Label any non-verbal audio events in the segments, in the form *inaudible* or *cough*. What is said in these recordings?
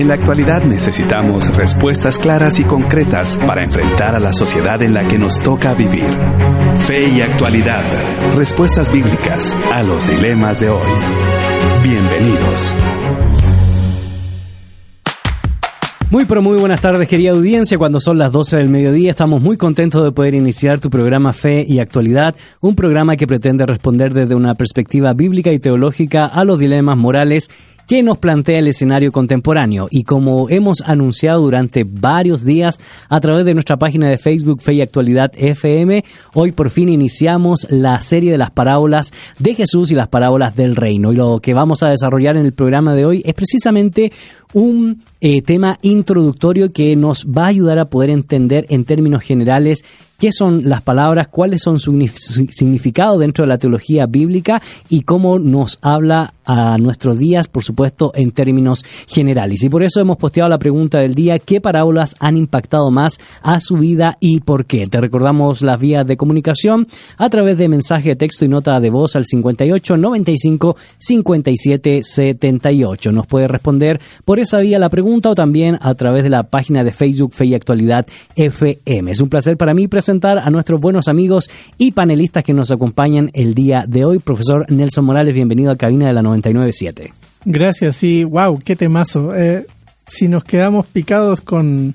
En la actualidad necesitamos respuestas claras y concretas para enfrentar a la sociedad en la que nos toca vivir. Fe y actualidad. Respuestas bíblicas a los dilemas de hoy. Bienvenidos. Muy pero muy buenas tardes querida audiencia, cuando son las 12 del mediodía estamos muy contentos de poder iniciar tu programa Fe y Actualidad, un programa que pretende responder desde una perspectiva bíblica y teológica a los dilemas morales que nos plantea el escenario contemporáneo. Y como hemos anunciado durante varios días a través de nuestra página de Facebook Fe y Actualidad FM, hoy por fin iniciamos la serie de las parábolas de Jesús y las parábolas del reino. Y lo que vamos a desarrollar en el programa de hoy es precisamente un eh, tema introductorio que nos va a ayudar a poder entender en términos generales qué son las palabras, cuáles son su significado dentro de la teología bíblica y cómo nos habla a nuestros días, por supuesto, en términos generales. Y por eso hemos posteado la pregunta del día, ¿qué parábolas han impactado más a su vida y por qué? Te recordamos las vías de comunicación a través de mensaje texto y nota de voz al 58 95 57 78. Nos puede responder por esa vía la pregunta o también a través de la página de Facebook Fe y Actualidad FM. Es un placer para mí presentar a nuestros buenos amigos y panelistas que nos acompañan el día de hoy. Profesor Nelson Morales, bienvenido a Cabina de la 997. Gracias, sí, wow, qué temazo. Eh, si nos quedamos picados con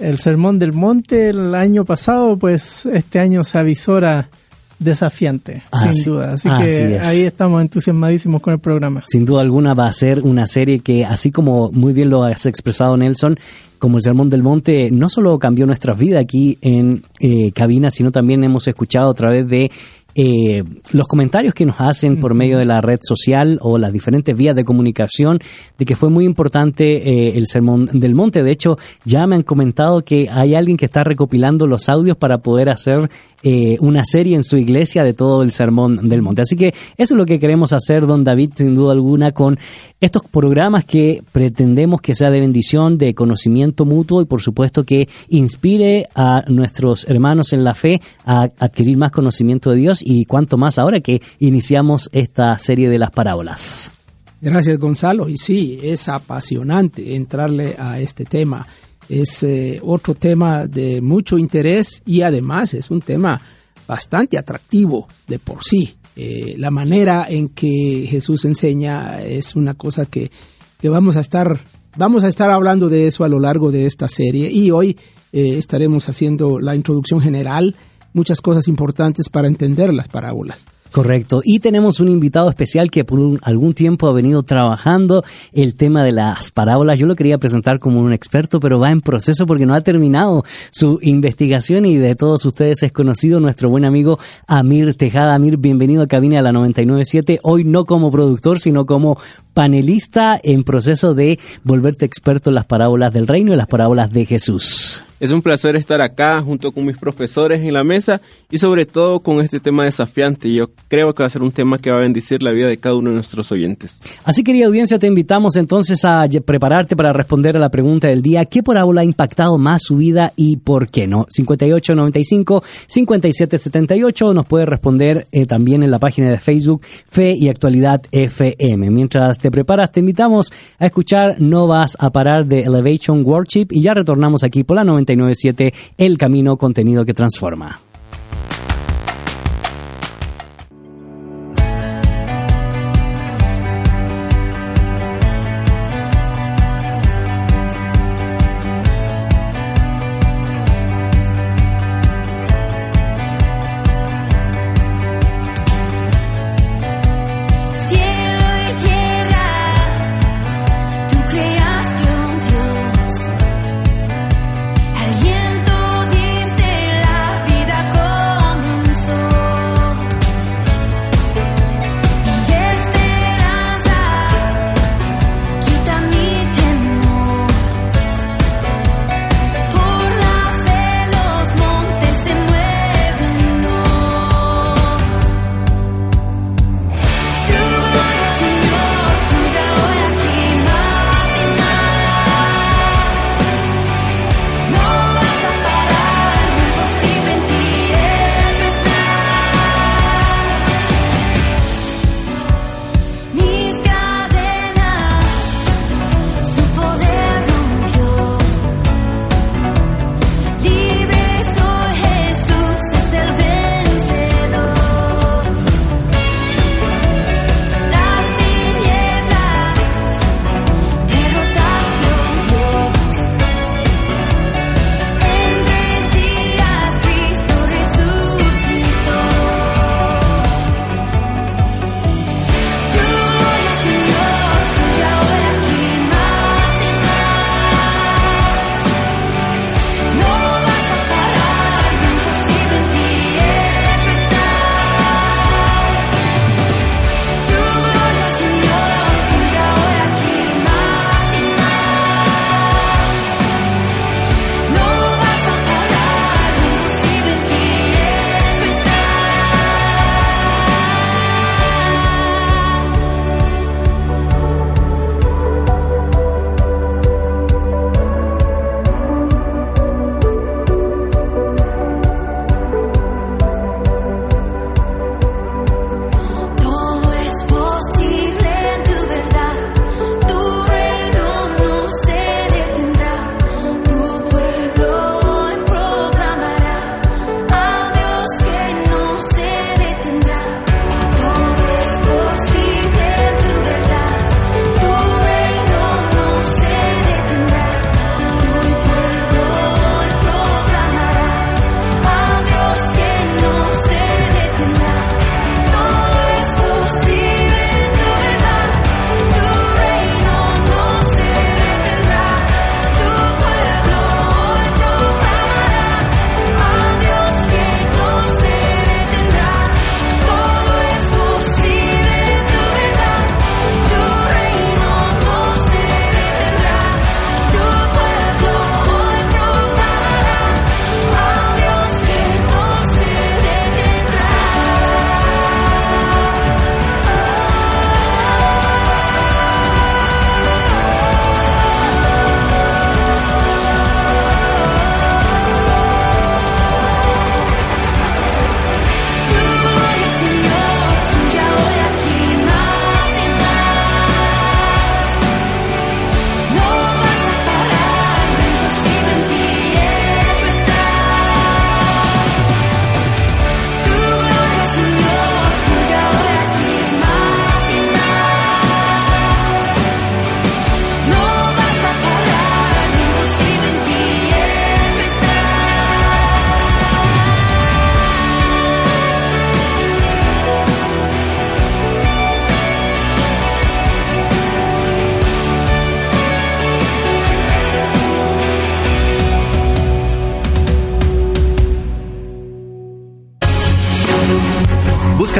el Sermón del Monte el año pasado, pues este año se avisora desafiante, sin duda. Así que ahí estamos entusiasmadísimos con el programa. Sin duda alguna va a ser una serie que, así como muy bien lo has expresado Nelson, como el Sermón del Monte no solo cambió nuestras vidas aquí en eh, cabina, sino también hemos escuchado a través de eh, los comentarios que nos hacen por medio de la red social o las diferentes vías de comunicación de que fue muy importante eh, el Sermón del Monte. De hecho, ya me han comentado que hay alguien que está recopilando los audios para poder hacer eh, una serie en su iglesia de todo el sermón del monte. Así que eso es lo que queremos hacer, don David, sin duda alguna, con estos programas que pretendemos que sea de bendición, de conocimiento mutuo y por supuesto que inspire a nuestros hermanos en la fe a adquirir más conocimiento de Dios y cuanto más ahora que iniciamos esta serie de las parábolas. Gracias Gonzalo. Y sí, es apasionante entrarle a este tema es eh, otro tema de mucho interés y además es un tema bastante atractivo de por sí. Eh, la manera en que Jesús enseña es una cosa que, que, vamos a estar vamos a estar hablando de eso a lo largo de esta serie y hoy eh, estaremos haciendo la introducción general, muchas cosas importantes para entender las parábolas. Correcto. Y tenemos un invitado especial que por algún tiempo ha venido trabajando el tema de las parábolas. Yo lo quería presentar como un experto, pero va en proceso porque no ha terminado su investigación y de todos ustedes es conocido nuestro buen amigo Amir Tejada. Amir, bienvenido a Cabina de la 997. Hoy no como productor, sino como panelista en proceso de volverte experto en las parábolas del reino y las parábolas de Jesús. Es un placer estar acá junto con mis profesores en la mesa y sobre todo con este tema desafiante. Yo creo que va a ser un tema que va a bendecir la vida de cada uno de nuestros oyentes. Así querida audiencia, te invitamos entonces a prepararte para responder a la pregunta del día. ¿Qué parábola ha impactado más su vida y por qué no? 5895 5778 nos puede responder eh, también en la página de Facebook Fe y Actualidad FM. Mientras te preparas, te invitamos a escuchar No vas a parar de Elevation Worship y ya retornamos aquí por la 90 997 El Camino Contenido que Transforma.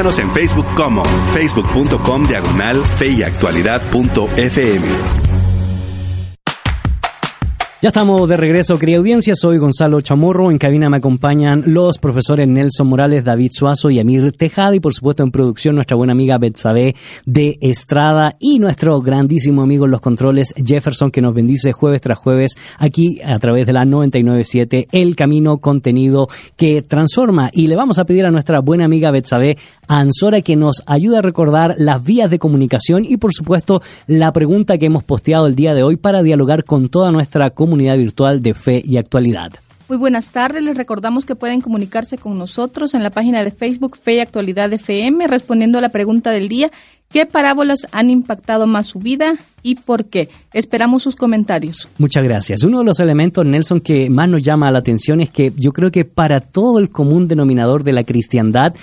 Búscanos en Facebook como facebook.com diagonal feyactualidad.fm. Ya estamos de regreso, querida audiencia. Soy Gonzalo Chamorro. En cabina me acompañan los profesores Nelson Morales, David Suazo y Amir Tejada. Y por supuesto, en producción, nuestra buena amiga Betsabe de Estrada y nuestro grandísimo amigo en los controles, Jefferson, que nos bendice jueves tras jueves aquí a través de la 997, El Camino Contenido que Transforma. Y le vamos a pedir a nuestra buena amiga Betsabe Ansora que nos ayude a recordar las vías de comunicación y, por supuesto, la pregunta que hemos posteado el día de hoy para dialogar con toda nuestra comunidad comunidad virtual de fe y actualidad. Muy buenas tardes, les recordamos que pueden comunicarse con nosotros en la página de Facebook Fe y Actualidad FM respondiendo a la pregunta del día, ¿qué parábolas han impactado más su vida y por qué? Esperamos sus comentarios. Muchas gracias. Uno de los elementos, Nelson, que más nos llama la atención es que yo creo que para todo el común denominador de la cristiandad,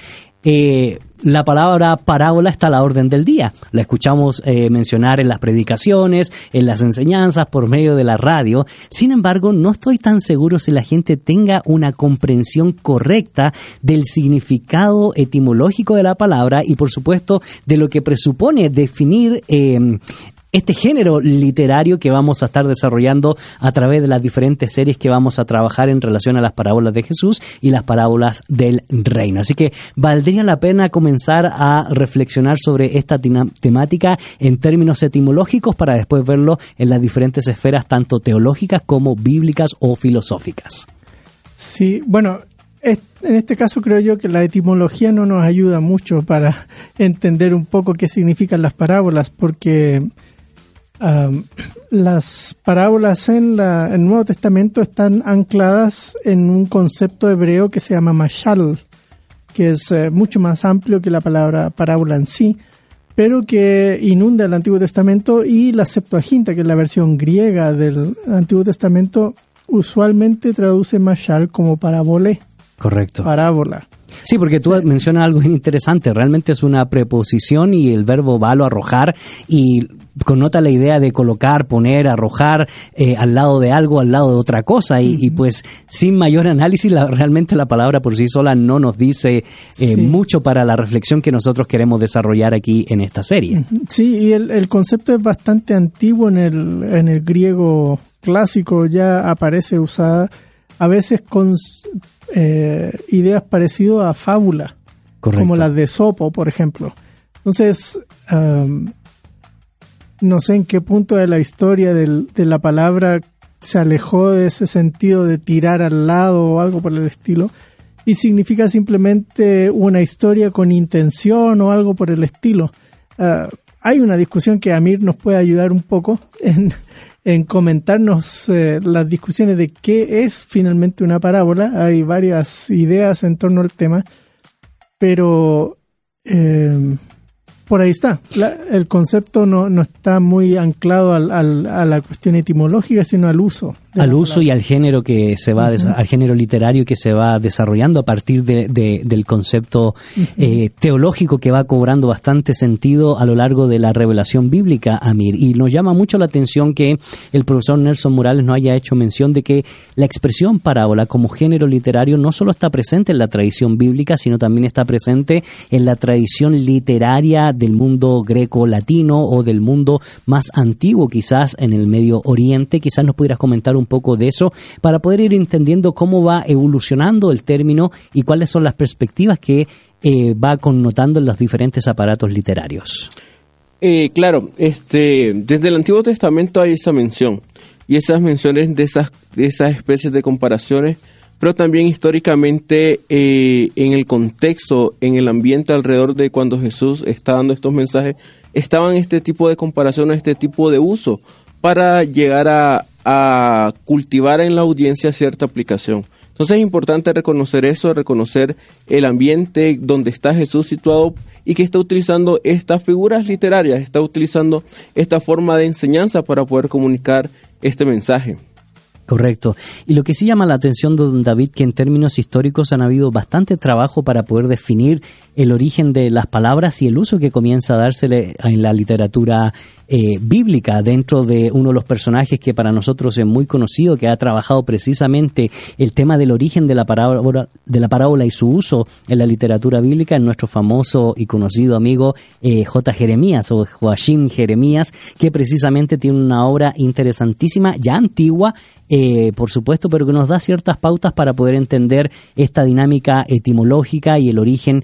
eh, la palabra parábola está a la orden del día. La escuchamos eh, mencionar en las predicaciones, en las enseñanzas, por medio de la radio. Sin embargo, no estoy tan seguro si la gente tenga una comprensión correcta del significado etimológico de la palabra y, por supuesto, de lo que presupone definir eh, este género literario que vamos a estar desarrollando a través de las diferentes series que vamos a trabajar en relación a las parábolas de Jesús y las parábolas del reino. Así que valdría la pena comenzar a reflexionar sobre esta temática en términos etimológicos para después verlo en las diferentes esferas tanto teológicas como bíblicas o filosóficas. Sí, bueno, en este caso creo yo que la etimología no nos ayuda mucho para *laughs* entender un poco qué significan las parábolas, porque las parábolas en, la, el Nuevo Testamento están ancladas en un concepto hebreo que se llama mashal, que es eh, mucho más amplio que la palabra parábola en sí, pero que inunda el Antiguo Testamento y la Septuaginta, que es la versión griega del Antiguo Testamento, usualmente traduce mashal como parabole. Correcto. Parábola. Sí, porque tú mencionas algo interesante. Realmente es una preposición y el verbo valo, arrojar, y connota la idea de colocar, poner, arrojar eh, al lado de algo, al lado de otra cosa. Y, pues sin mayor análisis, realmente la palabra por sí sola no nos dice eh, mucho para la reflexión que nosotros queremos desarrollar aquí en esta serie. Sí, y el, el concepto es bastante antiguo en el, en el griego clásico, ya aparece usada a veces con eh, ideas parecidas a fábula, como las de Sopo, por ejemplo. Entonces, no sé en qué punto de la historia de la palabra se alejó de ese sentido de tirar al lado o algo por el estilo, y significa simplemente una historia con intención o algo por el estilo. Ah, hay una discusión que Amir nos puede ayudar un poco en, en comentarnos eh, las discusiones de qué es finalmente una parábola. Hay varias ideas en torno al tema, pero eh, por ahí está. el concepto no, no, está muy anclado al, a la cuestión etimológica, sino al uso. Al uso y al género que se va, al género literario que se va desarrollando a partir de, del concepto eh, teológico que va cobrando bastante sentido a lo largo de la revelación bíblica, Amir. Y nos llama mucho la atención que el profesor Nelson Morales no haya hecho mención de que la expresión parábola como género literario no solo está presente en la tradición bíblica, sino también está presente en la tradición literaria del mundo greco-latino o del mundo más antiguo quizás en el Medio Oriente. Quizás nos pudieras comentar un poco de eso para poder ir entendiendo cómo va evolucionando el término y cuáles son las perspectivas que eh, va connotando en los diferentes aparatos literarios. Eh, claro, este, desde el Antiguo Testamento hay esa mención y esas menciones de esas, de esas especies de comparaciones pero también históricamente eh, en el contexto, en el ambiente alrededor de cuando Jesús está dando estos mensajes, estaban este tipo de comparaciones, este tipo de uso, para llegar a, cultivar en la audiencia cierta aplicación. Entonces es importante reconocer eso, reconocer el ambiente donde está Jesús situado y que está utilizando estas figuras literarias, está utilizando esta forma de enseñanza para poder comunicar este mensaje. Correcto. Y lo que sí llama la atención, don David, que en términos históricos han habido bastante trabajo para poder definir el origen de las palabras y el uso que comienza a dársele en la literatura eh, bíblica dentro de uno de los personajes que para nosotros es muy conocido, que ha trabajado precisamente el tema del origen de la parábola, de la parábola y su uso en la literatura bíblica, en nuestro famoso y conocido amigo eh, J. Jeremías o Joachim Jeremías, que precisamente tiene una obra interesantísima, ya antigua, eh, por supuesto, pero que nos da ciertas pautas para poder entender esta dinámica etimológica y el origen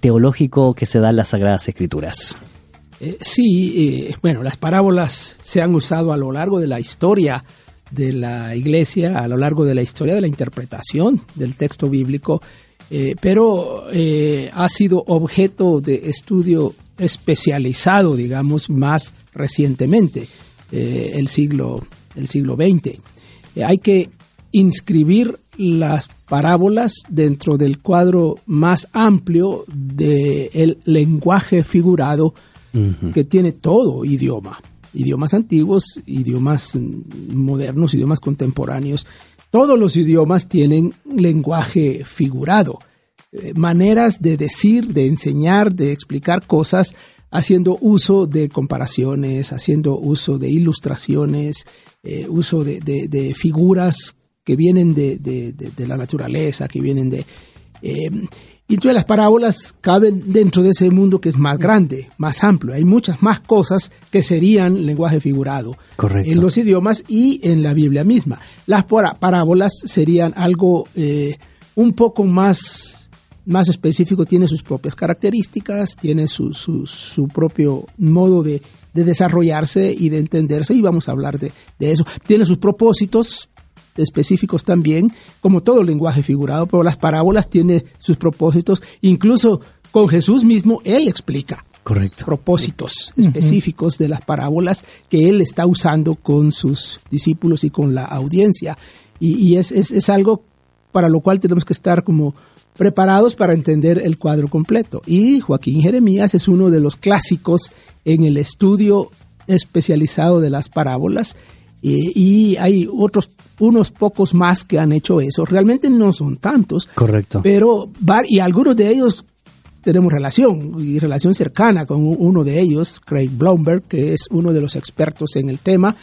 teológico que se da en las Sagradas Escrituras. Eh, sí, eh, bueno, las parábolas se han usado a lo largo de la historia de la iglesia, a lo largo de la historia de la interpretación del texto bíblico, eh, pero ha sido objeto de estudio especializado, digamos, más recientemente, el, siglo, el siglo XX. hay que inscribir las parábolas dentro del cuadro más amplio del lenguaje figurado que tiene todo idioma, idiomas antiguos, idiomas modernos, idiomas contemporáneos. Todos los idiomas tienen lenguaje figurado, eh, maneras de decir, de enseñar, de explicar cosas haciendo uso de comparaciones, haciendo uso de ilustraciones, eh, uso de, figuras que vienen de, la naturaleza, que vienen de... Eh, y entonces las parábolas caben dentro de ese mundo que es más grande, más amplio. Hay muchas más cosas que serían lenguaje figurado en los idiomas y en la Biblia misma. Las parábolas serían algo eh, un poco más, más específico, tiene sus propias características, tiene su, su, propio modo de, desarrollarse y de entenderse y vamos a hablar de, de eso. Tiene sus propósitos específicos también, como todo lenguaje figurado, pero las parábolas tienen sus propósitos, incluso con Jesús mismo, Él explica. Correcto. propósitos específicos de las parábolas que él está usando con sus discípulos y con la audiencia. Y, es, es, algo para lo cual tenemos que estar como preparados para entender el cuadro completo. Y Joaquín Jeremías es uno de los clásicos en el estudio especializado de las parábolas. Y hay otros unos pocos más que han hecho eso. Realmente no son tantos. Correcto. Pero, y algunos de ellos tenemos relación y relación cercana con uno de ellos, Craig Blomberg, que es uno de los expertos en el tema,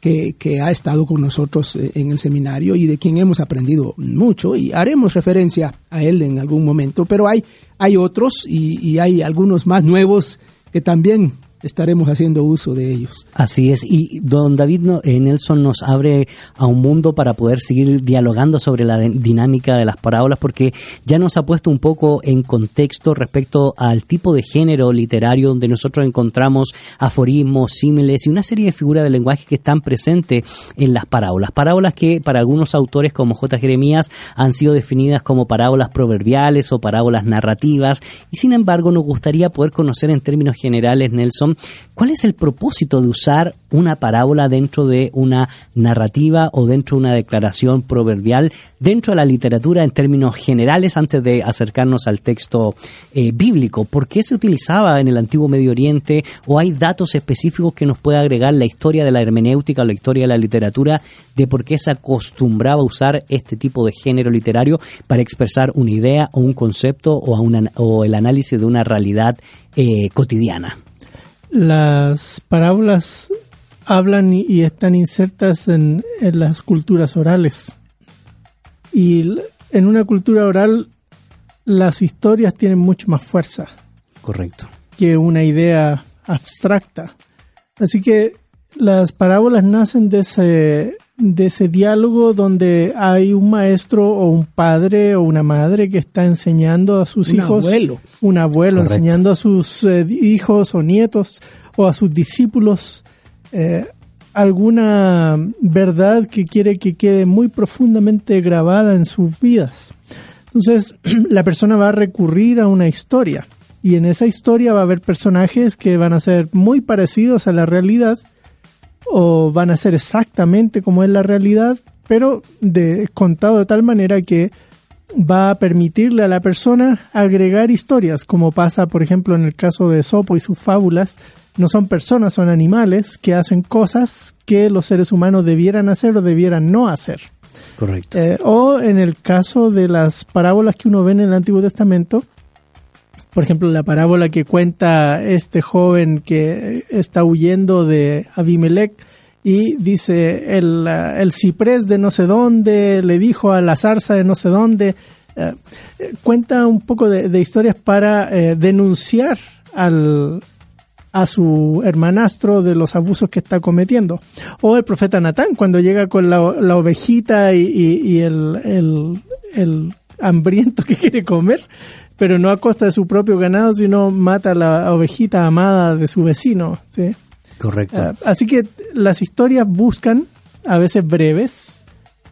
que, ha estado con nosotros eh, en el seminario y de quien hemos aprendido mucho y haremos referencia a él en algún momento, pero hay, hay otros y, y hay algunos más nuevos que también estaremos haciendo uso de ellos. Así es, y don David eh, Nelson nos abre a un mundo para poder seguir dialogando sobre la dinámica de las parábolas, porque ya nos ha puesto un poco en contexto respecto al tipo de género literario donde nosotros encontramos aforismos, símiles y una serie de figuras de lenguaje que están presentes en las parábolas. Parábolas que para algunos autores como J. Jeremías han sido definidas como parábolas proverbiales o parábolas narrativas, y sin embargo nos gustaría poder conocer en términos generales, Nelson, ¿cuál es el propósito de usar una parábola dentro de una narrativa o dentro de una declaración proverbial dentro de la literatura en términos generales antes de acercarnos al texto eh, bíblico? ¿Por qué se utilizaba en el antiguo Medio Oriente o hay datos específicos que nos puede agregar la historia de la hermenéutica o la historia de la literatura de por qué se acostumbraba a usar este tipo de género literario para expresar una idea o un concepto o, o el análisis de una realidad eh, cotidiana? Las parábolas hablan y, están insertas en, las culturas orales. Y en una cultura oral las historias tienen mucho más fuerza. Correcto. Que una idea abstracta. Así que las parábolas nacen de ese, de ese diálogo donde hay un maestro o un padre o una madre que está enseñando a sus hijos. Abuelo. Un abuelo. enseñando a sus eh, hijos o nietos o a sus discípulos eh, alguna verdad que quiere que quede muy profundamente grabada en sus vidas. Entonces, *clears throat* la persona va a recurrir a una historia y en esa historia va a haber personajes que van a ser muy parecidos a la realidad o van a ser exactamente como es la realidad, pero de, contado de tal manera que va a permitirle a la persona agregar historias, como pasa, por ejemplo, en el caso de Sopo y sus fábulas. No son personas, son animales que hacen cosas que los seres humanos debieran hacer o debieran no hacer. Correcto. Eh, o en el caso de las parábolas que uno ve en el Antiguo Testamento, por ejemplo, la parábola que cuenta este joven que está huyendo de Abimelech y dice el, el ciprés de no sé dónde le dijo a la zarza de no sé dónde. Eh, cuenta un poco de, historias para eh, denunciar al, a su hermanastro de los abusos que está cometiendo. O el profeta Natán, cuando llega con la, ovejita y, el, el, hambriento que quiere comer, pero no a costa de su propio ganado, sino mata a la ovejita amada de su vecino. ¿sí? Correcto. Ah, así que las historias buscan, a veces breves,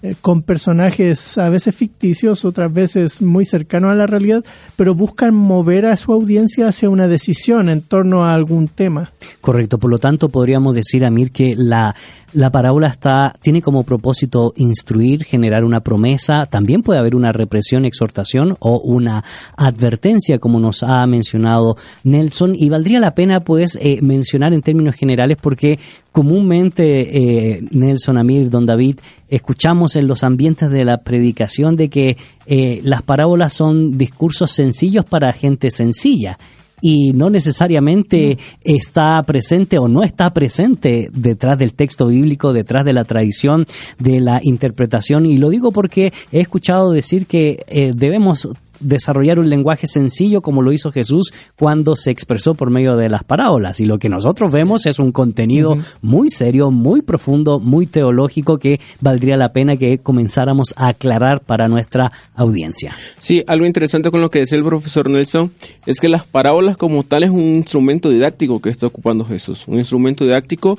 eh, con personajes a veces ficticios, otras veces muy cercanos a la realidad, pero buscan mover a su audiencia hacia una decisión en torno a algún tema. Correcto, por lo tanto podríamos decir, Amir, que la, la parábola está, tiene como propósito instruir, generar una promesa, también puede haber una represión, exhortación o una advertencia, como nos ha mencionado Nelson, y valdría la pena pues eh, mencionar en términos generales porque comúnmente, eh, Nelson, Amir, Don David, escuchamos en los ambientes de la predicación de que eh, las parábolas son discursos sencillos para gente sencilla y no necesariamente está presente o no está presente detrás del texto bíblico, detrás de la tradición, de la interpretación. Y lo digo porque he escuchado decir que eh, debemos desarrollar un lenguaje sencillo como lo hizo Jesús cuando se expresó por medio de las parábolas. Y lo que nosotros vemos es un contenido muy serio, muy profundo, muy teológico que valdría la pena que comenzáramos a aclarar para nuestra audiencia. Sí, algo interesante con lo que decía el profesor Nelson es que las parábolas como tal es un instrumento didáctico que está ocupando Jesús, un instrumento didáctico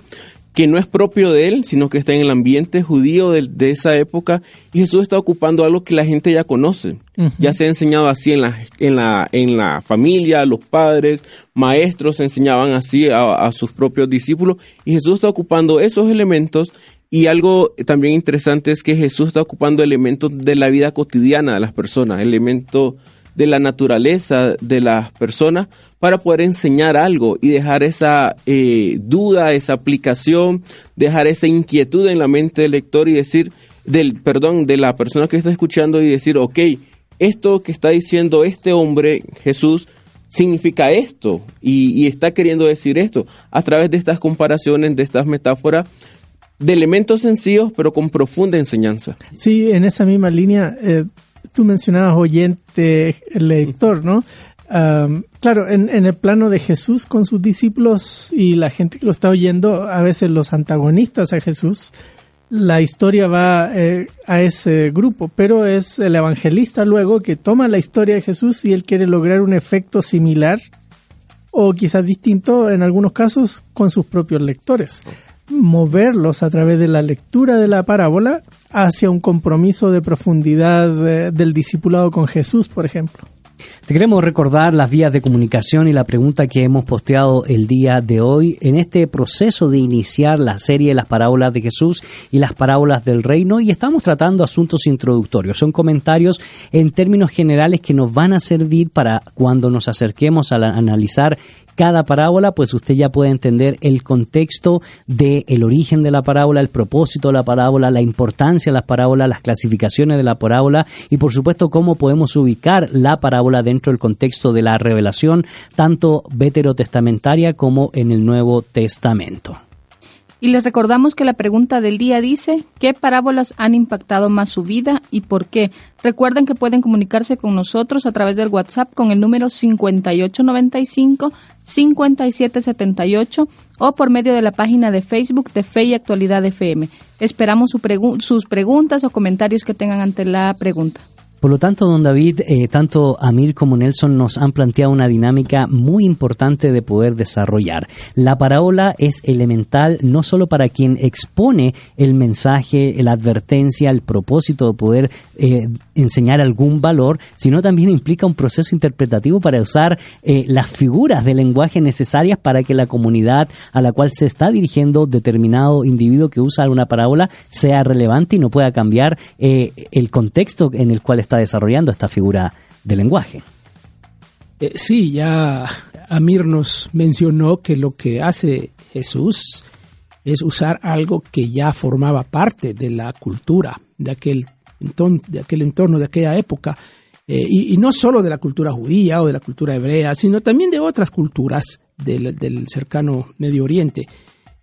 que no es propio de él, sino que está en el ambiente judío de, esa época y Jesús está ocupando algo que la gente ya conoce. Ya se ha enseñado así en la, en la, en la familia, los padres, maestros enseñaban así a, sus propios discípulos y Jesús está ocupando esos elementos y algo también interesante es que Jesús está ocupando elementos de la vida cotidiana de las personas, elementos de la naturaleza de las personas para poder enseñar algo y dejar esa eh, duda, esa aplicación, dejar esa inquietud en la mente del lector y decir, del, perdón, de la persona que está escuchando y decir, ok, esto que está diciendo este hombre, Jesús, significa esto y, está queriendo decir esto a través de estas comparaciones, de estas metáforas de elementos sencillos pero con profunda enseñanza. Sí, en esa misma línea, eh, tú mencionabas oyente, lector, ¿no? claro, en, el plano de Jesús con sus discípulos y la gente que lo está oyendo, a veces los antagonistas a Jesús, la historia va eh, a ese grupo, pero es el evangelista luego que toma la historia de Jesús y él quiere lograr un efecto similar o quizás distinto en algunos casos con sus propios lectores. Moverlos a través de la lectura de la parábola hacia un compromiso de profundidad eh, del discipulado con Jesús, por ejemplo. Te queremos recordar las vías de comunicación y la pregunta que hemos posteado el día de hoy en este proceso de iniciar la serie Las parábolas de Jesús y las parábolas del reino y estamos tratando asuntos introductorios. Son comentarios en términos generales que nos van a servir para cuando nos acerquemos a analizar cada parábola, pues usted ya puede entender el contexto del el origen de la parábola, el propósito de la parábola, la importancia de las parábolas, las clasificaciones de la parábola y por supuesto cómo podemos ubicar la parábola dentro del contexto de la revelación, tanto veterotestamentaria como en el Nuevo Testamento. Y les recordamos que la pregunta del día dice, ¿qué parábolas han impactado más su vida y por qué? Recuerden que pueden comunicarse con nosotros a través del WhatsApp con el número 5895-5778 o por medio de la página de Facebook de Fe y Actualidad FM. Esperamos sus preguntas o comentarios que tengan ante la pregunta. Por lo tanto, don David, eh, tanto Amir como Nelson nos han planteado una dinámica muy importante de poder desarrollar. La parábola es elemental no solo para quien expone el mensaje, la advertencia, el propósito de poder eh, enseñar algún valor, sino también implica un proceso interpretativo para usar eh, las figuras de lenguaje necesarias para que la comunidad a la cual se está dirigiendo determinado individuo que usa una parábola sea relevante y no pueda cambiar el contexto en el cual está está desarrollando esta figura de lenguaje. Eh, sí, ya Amir nos mencionó que lo que hace Jesús es usar algo que ya formaba parte de la cultura de aquel, entorno, de aquel entorno, de aquella época. eh, y, y no solo de la cultura judía o de la cultura hebrea, sino también de otras culturas del, del cercano Medio Oriente.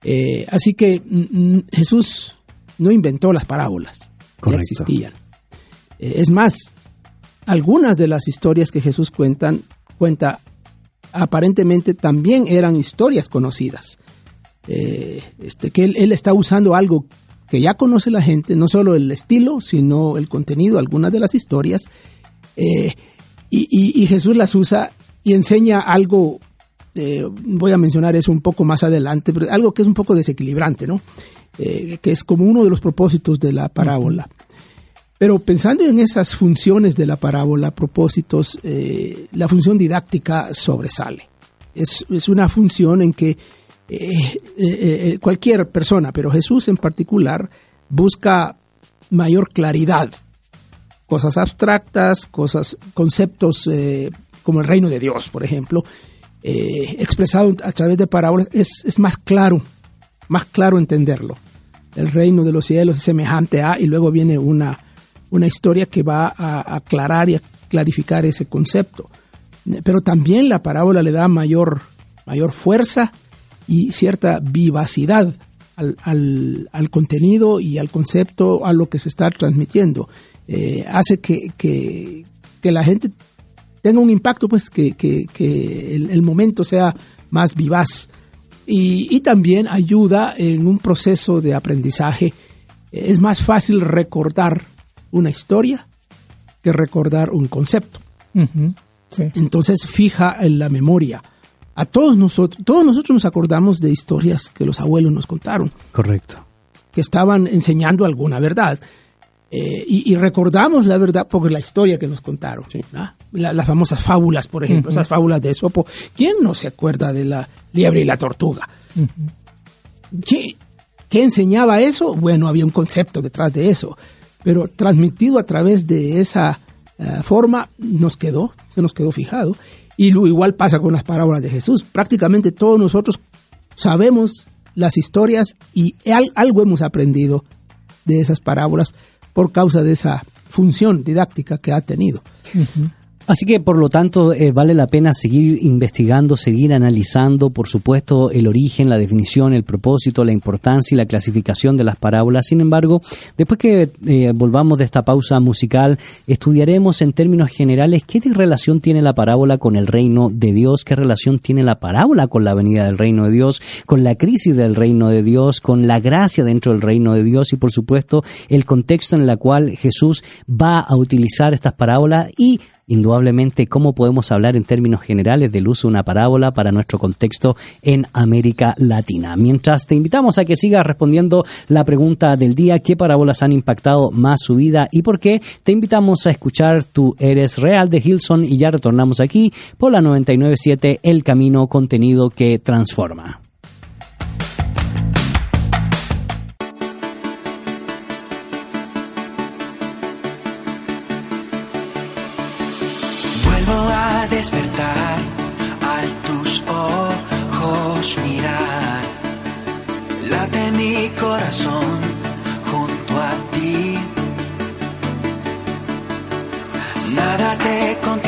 Eh, así que mm, mm, Jesús no inventó las parábolas, ya existían. Eh, es más, algunas de las historias que Jesús cuentan, cuenta aparentemente también eran historias conocidas. Eh, este, que él, está usando algo que ya conoce la gente, no solo el estilo, sino el contenido, algunas de las historias, eh, y, Jesús las usa y enseña algo, voy a mencionar eso un poco más adelante, pero algo que es un poco desequilibrante, ¿no? Que es como uno de los propósitos de la parábola. Pero pensando en esas funciones de la parábola, propósitos, eh, la función didáctica sobresale. Es, es una función en que eh, eh, cualquier persona, pero Jesús en particular, busca mayor claridad. Cosas abstractas, cosas, conceptos como el reino de Dios, por ejemplo, expresado a través de parábolas, es, es más claro, más claro entenderlo. El reino de los cielos es semejante a, y luego viene una, una historia que va a aclarar y a clarificar ese concepto. Pero también la parábola le da mayor, mayor fuerza y cierta vivacidad al, al- al contenido y al concepto, a lo que se está transmitiendo. Eh, hace que, que- que la gente tenga un impacto, pues que, que- el, el momento sea más vivaz. Y, y también ayuda en un proceso de aprendizaje. Es más fácil recordar una historia que recordar un concepto. Sí. Entonces fija en la memoria. A todos nosotros, todos nosotros nos acordamos de historias que los abuelos nos contaron, Correcto. que estaban enseñando alguna verdad. Eh, y, y recordamos la verdad por la historia que nos contaron. las famosas fábulas, por ejemplo, esas fábulas de Esopo. ¿Quién no se acuerda de la liebre y la tortuga? ¿Qué, qué enseñaba eso? Bueno, había un concepto detrás de eso, pero transmitido a través de esa eh, forma nos quedó, se nos quedó fijado. Y lo igual pasa con las parábolas de Jesús. Prácticamente todos nosotros sabemos las historias y al- algo hemos aprendido de esas parábolas por causa de esa función didáctica que ha tenido. Así que, por lo tanto, eh, vale la pena seguir investigando, seguir analizando, por supuesto, el origen, la definición, el propósito, la importancia y la clasificación de las parábolas. Sin embargo, después que eh, volvamos de esta pausa musical, estudiaremos en términos generales qué relación tiene la parábola con el reino de Dios, qué relación tiene la parábola con la venida del reino de Dios, con la crisis del reino de Dios, con la gracia dentro del reino de Dios y, por supuesto, el contexto en el cual Jesús va a utilizar estas parábolas y indudablemente cómo podemos hablar en términos generales del uso de una parábola para nuestro contexto en América Latina. Mientras te invitamos a que sigas respondiendo la pregunta del día, ¿qué parábolas han impactado más su vida y por qué? Te invitamos a escuchar Tú eres real de Hilson y ya retornamos aquí por la 997 El Camino Contenido que Transforma. Despertar al tus ojos mirar. Late mi corazón junto a ti. Nada te contendrá,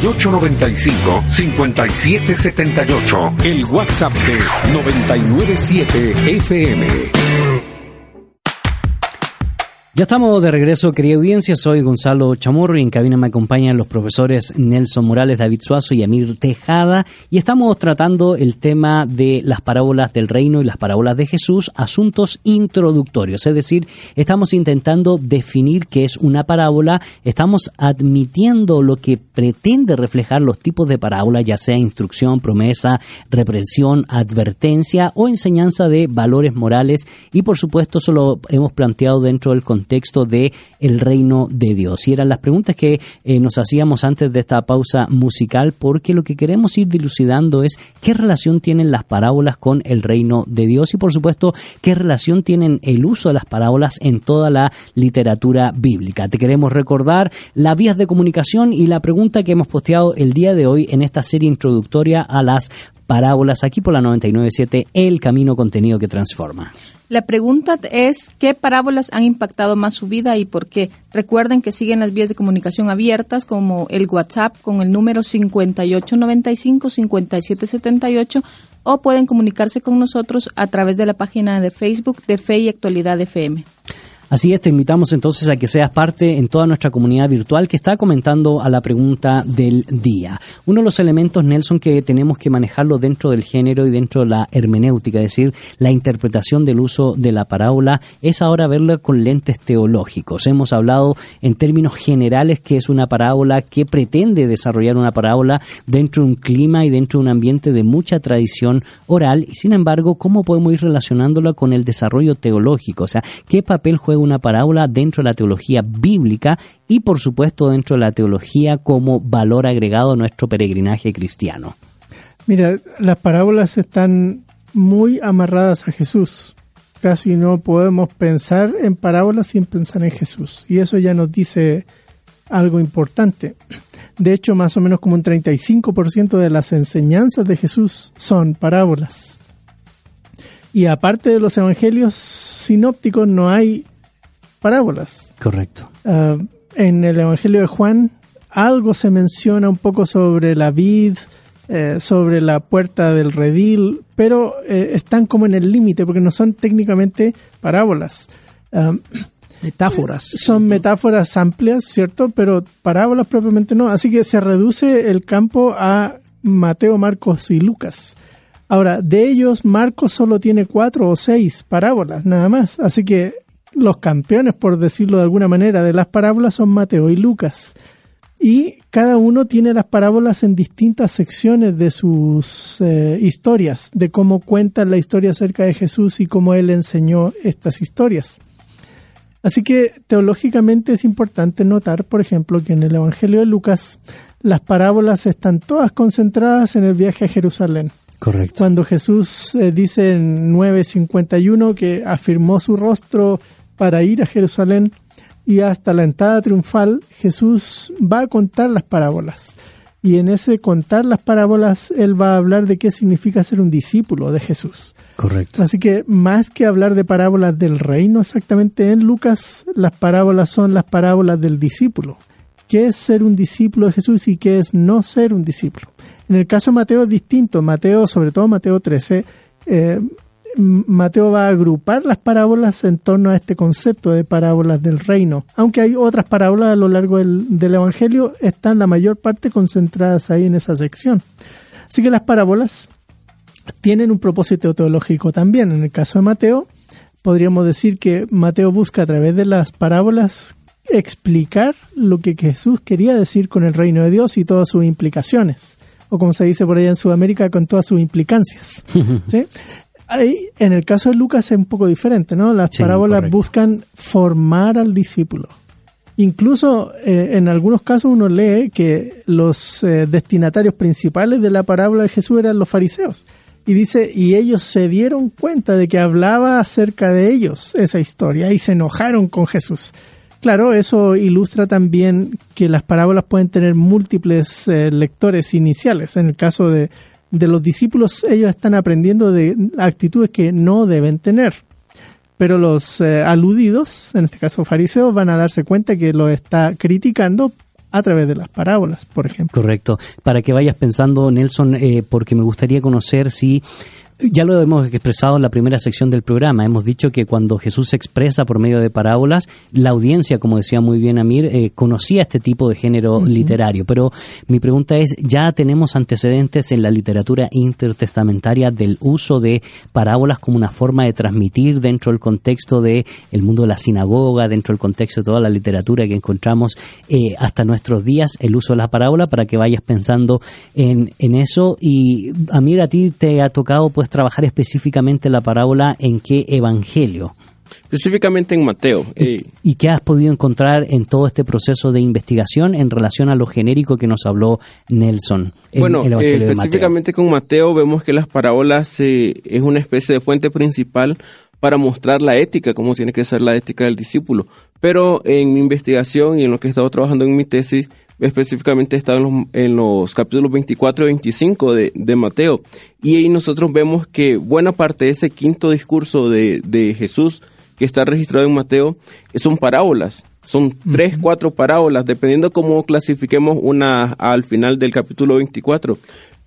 5895-5778. El WhatsApp de 997 FM. Ya estamos de regreso, querida audiencia. Soy Gonzalo Chamorro y en cabina me acompañan los profesores Nelson Morales, David Suazo y Amir Tejada. Y estamos tratando el tema de las parábolas del reino y las parábolas de Jesús, asuntos introductorios. Es decir, estamos intentando definir qué es una parábola, estamos admitiendo lo que pretende reflejar los tipos de parábola, ya sea instrucción, promesa, reprensión, advertencia o enseñanza de valores morales. Y por supuesto, eso lo hemos planteado dentro del contexto de el reino de Dios. Y eran las preguntas que eh, nos hacíamos antes de esta pausa musical, porque lo que queremos ir dilucidando es qué relación tienen las parábolas con el reino de Dios y por supuesto qué relación tienen el uso de las parábolas en toda la literatura bíblica. Te queremos recordar las vías de comunicación y la pregunta que hemos posteado el día de hoy en esta serie introductoria a las parábolas aquí por la 997 El Camino Contenido que Transforma. La pregunta es, ¿qué parábolas han impactado más su vida y por qué? Recuerden que siguen las vías de comunicación abiertas como el WhatsApp con el número 5895-5778 o pueden comunicarse con nosotros a través de la página de Facebook de Fe y Actualidad FM. Así es, te invitamos entonces a que seas parte en toda nuestra comunidad virtual que está comentando a la pregunta del día. Uno de los elementos, Nelson, que tenemos que manejarlo dentro del género y dentro de la hermenéutica, es decir, la interpretación del uso de la parábola, es ahora verla con lentes teológicos. Hemos hablado en términos generales que es una parábola que pretende desarrollar una parábola dentro de un clima y dentro de un ambiente de mucha tradición oral y sin embargo, ¿cómo podemos ir relacionándola con el desarrollo teológico? O sea, ¿qué papel juega una parábola dentro de la teología bíblica y por supuesto dentro de la teología como valor agregado a nuestro peregrinaje cristiano? Mira, las parábolas están muy amarradas a Jesús. Casi no podemos pensar en parábolas sin pensar en Jesús. Y eso ya nos dice algo importante. De hecho, más o menos como un 35% de las enseñanzas de Jesús son parábolas. Y aparte de los evangelios sinópticos no hay parábolas. Correcto. Ah, en el Evangelio de Juan algo se menciona un poco sobre la vid, eh, sobre la puerta del redil, pero eh, están como en el límite porque no son técnicamente parábolas. Ah, Metáforas. son metáforas amplias, ¿cierto? Pero parábolas propiamente no. Así que se reduce el campo a Mateo, Marcos y Lucas. Ahora, de ellos, Marcos solo tiene cuatro o seis parábolas, nada más. Así que los campeones, por decirlo de alguna manera, de las parábolas son Mateo y Lucas. Y cada uno tiene las parábolas en distintas secciones de sus eh, historias, de cómo cuentan la historia acerca de Jesús y cómo él enseñó estas historias. Así que teológicamente es importante notar, por ejemplo, que en el Evangelio de Lucas las parábolas están todas concentradas en el viaje a Jerusalén. Correcto. Cuando Jesús eh, dice en 9.51 que afirmó su rostro para ir a Jerusalén y hasta la entrada triunfal, Jesús va a contar las parábolas. Y en ese contar las parábolas, Él va a hablar de qué significa ser un discípulo de Jesús. Correcto. Así que más que hablar de parábolas del reino exactamente en Lucas, las parábolas son las parábolas del discípulo. ¿Qué es ser un discípulo de Jesús y qué es no ser un discípulo? En el caso de Mateo es distinto. Mateo, sobre todo Mateo 13, eh, Mateo va a agrupar las parábolas en torno a este concepto de parábolas del reino. Aunque hay otras parábolas a lo largo del Evangelio, están la mayor parte concentradas ahí en esa sección. Así que las parábolas tienen un propósito teológico también. En el caso de Mateo, podríamos decir que Mateo busca a través de las parábolas explicar lo que Jesús quería decir con el reino de Dios y todas sus implicaciones. O como se dice por allá en Sudamérica, con todas sus implicancias. *laughs* ¿Sí? Ahí, en el caso de Lucas es un poco diferente, ¿no? Las Sí, parábolas correcto. buscan formar al discípulo. Incluso eh, en algunos casos uno lee que los eh, destinatarios principales de la parábola de Jesús eran los fariseos. Y dice, y ellos se dieron cuenta de que hablaba acerca de ellos esa historia y se enojaron con Jesús. Claro, eso ilustra también que las parábolas pueden tener múltiples eh, lectores iniciales. En el caso de, de los discípulos, ellos están aprendiendo de actitudes que no deben tener. Pero los eh, aludidos, en este caso fariseos, van a darse cuenta que lo está criticando a través de las parábolas, por ejemplo. Correcto. Para que vayas pensando, Nelson, eh, porque me gustaría conocer si ya lo hemos expresado en la primera sección del programa. Hemos dicho que cuando Jesús se expresa por medio de parábolas, la audiencia, como decía muy bien Amir, eh, conocía este tipo de género literario. Pero mi pregunta es, ¿ya tenemos antecedentes en la literatura intertestamentaria del uso de parábolas como una forma de transmitir dentro del contexto de el mundo de la sinagoga, dentro del contexto de toda la literatura que encontramos eh, hasta nuestros días, el uso de la parábola, para que vayas pensando en, en eso? Y Amir, a ti te ha tocado pues trabajar específicamente la parábola en qué evangelio. Específicamente en Mateo. eh, ¿Y qué has podido encontrar en todo este proceso de investigación en relación a lo genérico que nos habló Nelson en bueno, el eh, Evangelio de Mateo? específicamente con Mateo vemos que las parábolas eh, es una especie de fuente principal para mostrar la ética, cómo tiene que ser la ética del discípulo. Pero en mi investigación y en lo que he estado trabajando en mi tesis, específicamente estado en los, en los capítulos 24 y 25 de, de Mateo. Y ahí nosotros vemos que buena parte de ese quinto discurso de, de Jesús que está registrado en Mateo son parábolas. Son tres, cuatro parábolas, dependiendo cómo clasifiquemos una al final del capítulo 24.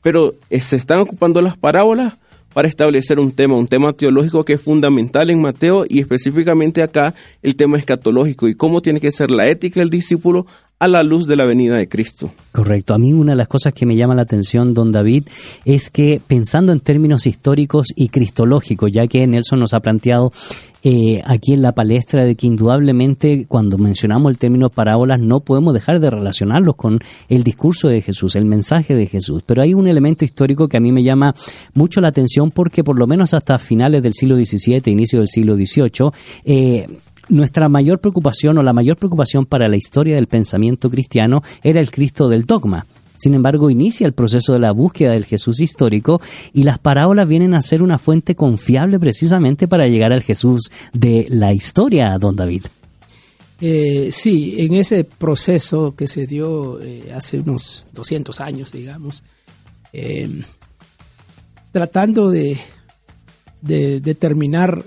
Pero eh, se están ocupando las parábolas para establecer un tema, un tema teológico que es fundamental en Mateo y específicamente acá el tema escatológico y cómo tiene que ser la ética del discípulo a la luz de la venida de Cristo. Correcto. A mí una de las cosas que me llama la atención, don David, es que pensando en términos históricos y cristológicos, ya que Nelson nos ha planteado eh, aquí en la palestra de que indudablemente cuando mencionamos el término parábolas no podemos dejar de relacionarlos con el discurso de Jesús, el mensaje de Jesús. Pero hay un elemento histórico que a mí me llama mucho la atención porque por lo menos hasta finales del siglo XVII, inicio del siglo XVIII, eh, nuestra mayor preocupación o la mayor preocupación para la historia del pensamiento cristiano era el Cristo del dogma. Sin embargo, inicia el proceso de la búsqueda del Jesús histórico y las parábolas vienen a ser una fuente confiable precisamente para llegar al Jesús de la historia, don David. Eh, sí, en ese proceso que se dio eh, hace unos 200 años, digamos, eh, tratando de, de determinar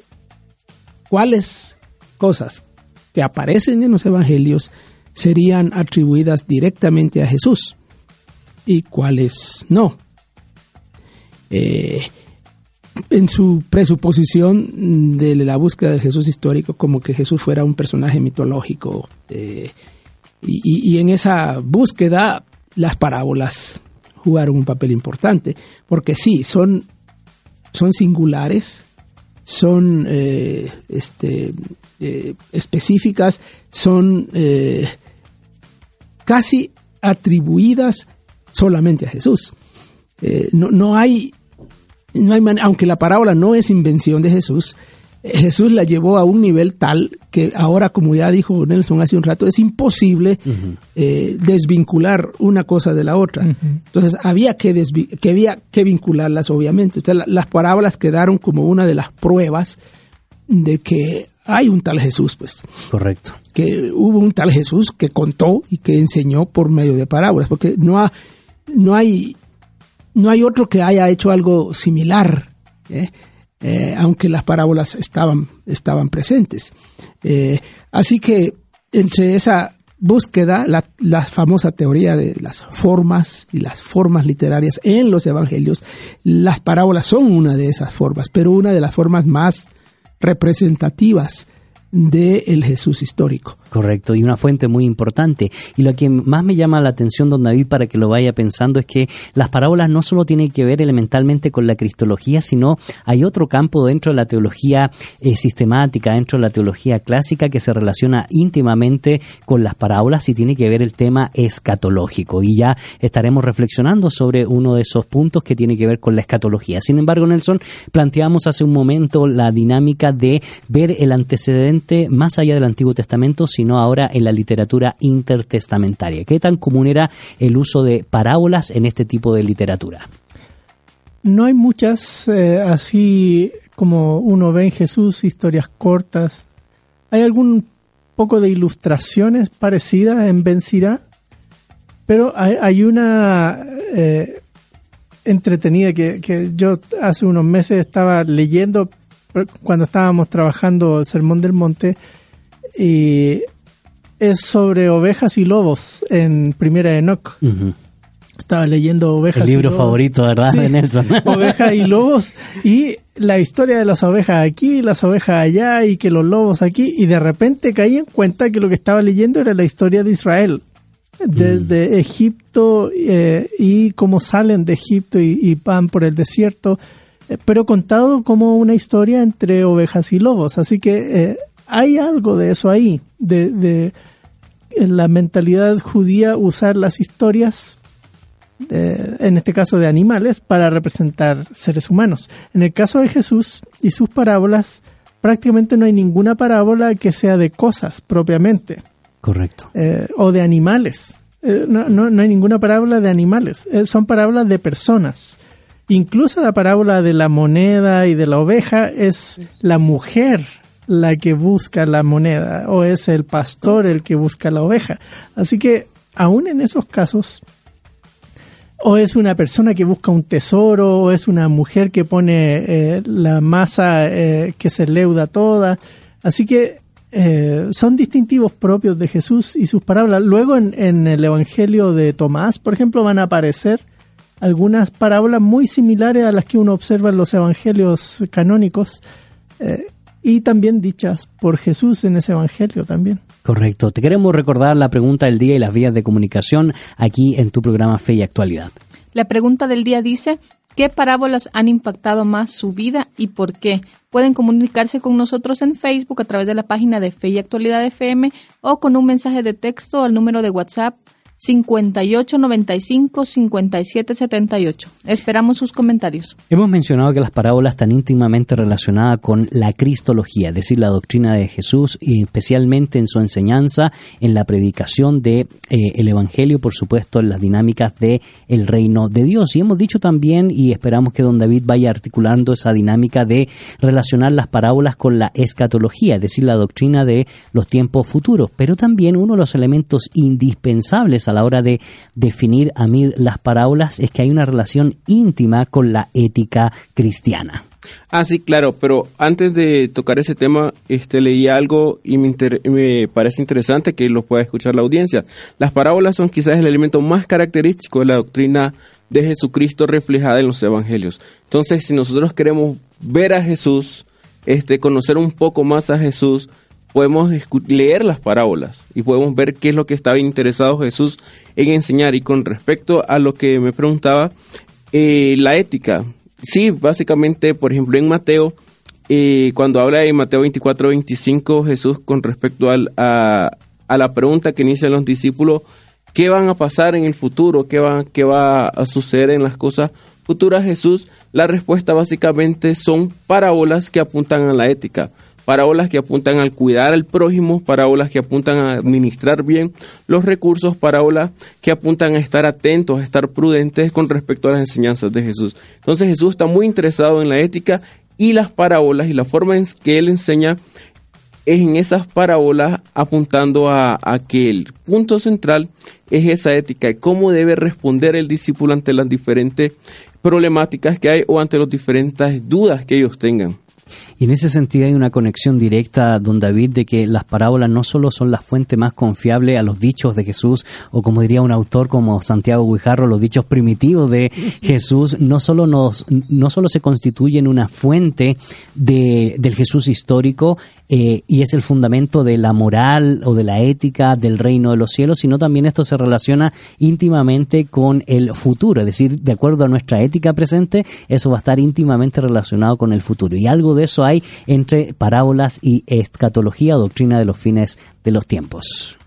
cuáles cosas que aparecen en los evangelios serían atribuidas directamente a Jesús y cuáles no. Eh, en su presuposición de la búsqueda del Jesús histórico, como que Jesús fuera un personaje mitológico. eh, y en esa búsqueda, las parábolas jugaron un papel importante, porque sí, son, son singulares, son eh, este, eh, específicas, son eh, casi atribuidas solamente a Jesús. Eh, no, no hay, no hay man- aunque la parábola no es invención de Jesús, eh, Jesús la llevó a un nivel tal que ahora, como ya dijo Nelson hace un rato, es imposible eh, desvincular una cosa de la otra. Entonces había que, que había que vincularlas, obviamente. Entonces, la- las parábolas quedaron como una de las pruebas de que hay un tal Jesús, pues Correcto. que hubo un tal Jesús que contó y que enseñó por medio de parábolas, porque no, ha- no hay no hay otro que haya hecho algo similar, ¿eh? Eh, aunque las parábolas estaban, estaban presentes. Eh, así que entre esa búsqueda, la, la famosa teoría de las formas y las formas literarias en los evangelios, las parábolas son una de esas formas, pero una de las formas más representativas del Jesús histórico. Correcto, y una fuente muy importante. Y lo que más me llama la atención, don David, para que lo vaya pensando, es que las parábolas no solo tienen que ver elementalmente con la cristología, sino hay otro campo dentro de la teología eh, sistemática, dentro de la teología clásica, que se relaciona íntimamente con las parábolas y tiene que ver el tema escatológico. Y ya estaremos reflexionando sobre uno de esos puntos que tiene que ver con la escatología. Sin embargo, Nelson, planteamos hace un momento la dinámica de ver el antecedente más allá del Antiguo Testamento, sino ahora en la literatura intertestamentaria. ¿Qué tan común era el uso de parábolas en este tipo de literatura? No hay muchas eh, así como uno ve en Jesús, historias cortas. Hay algún poco de ilustraciones parecidas en Ben pero hay, una eh, entretenida que, yo hace unos meses estaba leyendo cuando estábamos trabajando el Sermón del Monte y es sobre ovejas y lobos en Primera Enoch. Ujú. Estaba leyendo ovejas El y libro lobos. favorito, ¿verdad, Sí. de Nelson? *laughs* ovejas y lobos y la historia de las ovejas aquí, las ovejas allá y que los lobos aquí y de repente caí en cuenta que lo que estaba leyendo era la historia de Israel desde Egipto eh, y cómo salen de Egipto y, y van por el desierto, pero contado como una historia entre ovejas y lobos. Así que eh, hay algo de eso ahí, de, la mentalidad judía usar las historias eh, en este caso de animales, para representar seres humanos. En el caso de Jesús y sus parábolas, prácticamente no hay ninguna parábola que sea de cosas propiamente, Correcto. eh, o de animales. Eh, no, no- no hay ninguna parábola de animales, Eh, son parábolas de personas. Incluso la parábola de la moneda y de la oveja es la mujer la que busca la moneda o es el pastor el que busca la oveja. Así que aún en esos casos o es una persona que busca un tesoro, o es una mujer que pone eh, la masa eh, que se leuda toda. Así que eh, son distintivos propios de Jesús y sus parábolas. Luego en, en el Evangelio de Tomás, por ejemplo, van a aparecer algunas parábolas muy similares a las que uno observa en los evangelios canónicos eh, y también dichas por Jesús en ese evangelio también. Correcto. Te queremos recordar la pregunta del día y las vías de comunicación aquí en tu programa Fe y Actualidad. La pregunta del día dice, ¿qué parábolas han impactado más su vida y por qué? Pueden comunicarse con nosotros en Facebook a través de la página de Fe y Actualidad FM o con un mensaje de texto al número de WhatsApp 5895-5778. Esperamos sus comentarios. Hemos mencionado que las parábolas están íntimamente relacionadas con la cristología, es decir, la doctrina de Jesús y especialmente en su enseñanza, en la predicación de eh, el evangelio, por supuesto, en las dinámicas de el reino de Dios. Y hemos dicho también y esperamos que don David vaya articulando esa dinámica de relacionar las parábolas con la escatología, es decir, la doctrina de los tiempos futuros, pero también uno de los elementos indispensables a la hora de definir a mí las parábolas es que hay una relación íntima con la ética cristiana. Ah, sí, claro, pero antes de tocar ese tema, este leí algo y me, me parece interesante que lo pueda escuchar la audiencia. Las parábolas son quizás el elemento más característico de la doctrina de Jesucristo reflejada en los evangelios. Entonces, si nosotros queremos ver a Jesús, este, conocer un poco más a Jesús, podemos leer las parábolas y podemos ver qué es lo que estaba interesado Jesús en enseñar. Y con respecto a lo que me preguntaba, eh, la ética. Sí, básicamente, por ejemplo, en Mateo eh, cuando habla en Mateo 24, 25, Jesús con respecto al- a, a la pregunta que inician los discípulos, ¿qué van a pasar en el futuro? ¿Qué va, qué va a suceder en las cosas futuras? Jesús, la respuesta básicamente son parábolas que apuntan a la ética, parábolas que apuntan al cuidar al prójimo, parábolas que apuntan a administrar bien los recursos, parábolas que apuntan a estar atentos, a estar prudentes con respecto a las enseñanzas de Jesús. Entonces Jesús está muy interesado en la ética y las parábolas y la forma en que él enseña es en esas parábolas apuntando a, a que el punto central es esa ética y cómo debe responder el discípulo ante las diferentes problemáticas que hay o ante las diferentes dudas que ellos tengan. Y en ese sentido hay una conexión directa, don David, de que las parábolas no solo son la fuente más confiable a los dichos de Jesús, o como diría un autor como Santiago Guijarro, los dichos primitivos de *laughs* Jesús, no solo, nos, no solo se constituyen una fuente de, del Jesús histórico, eh, y es el fundamento de la moral o de la ética del reino de los cielos, sino también esto se relaciona íntimamente con el futuro, es decir, de acuerdo a nuestra ética presente, eso va a estar íntimamente relacionado con el futuro. Y algo de eso hay entre parábolas y escatología, doctrina de los fines de los tiempos.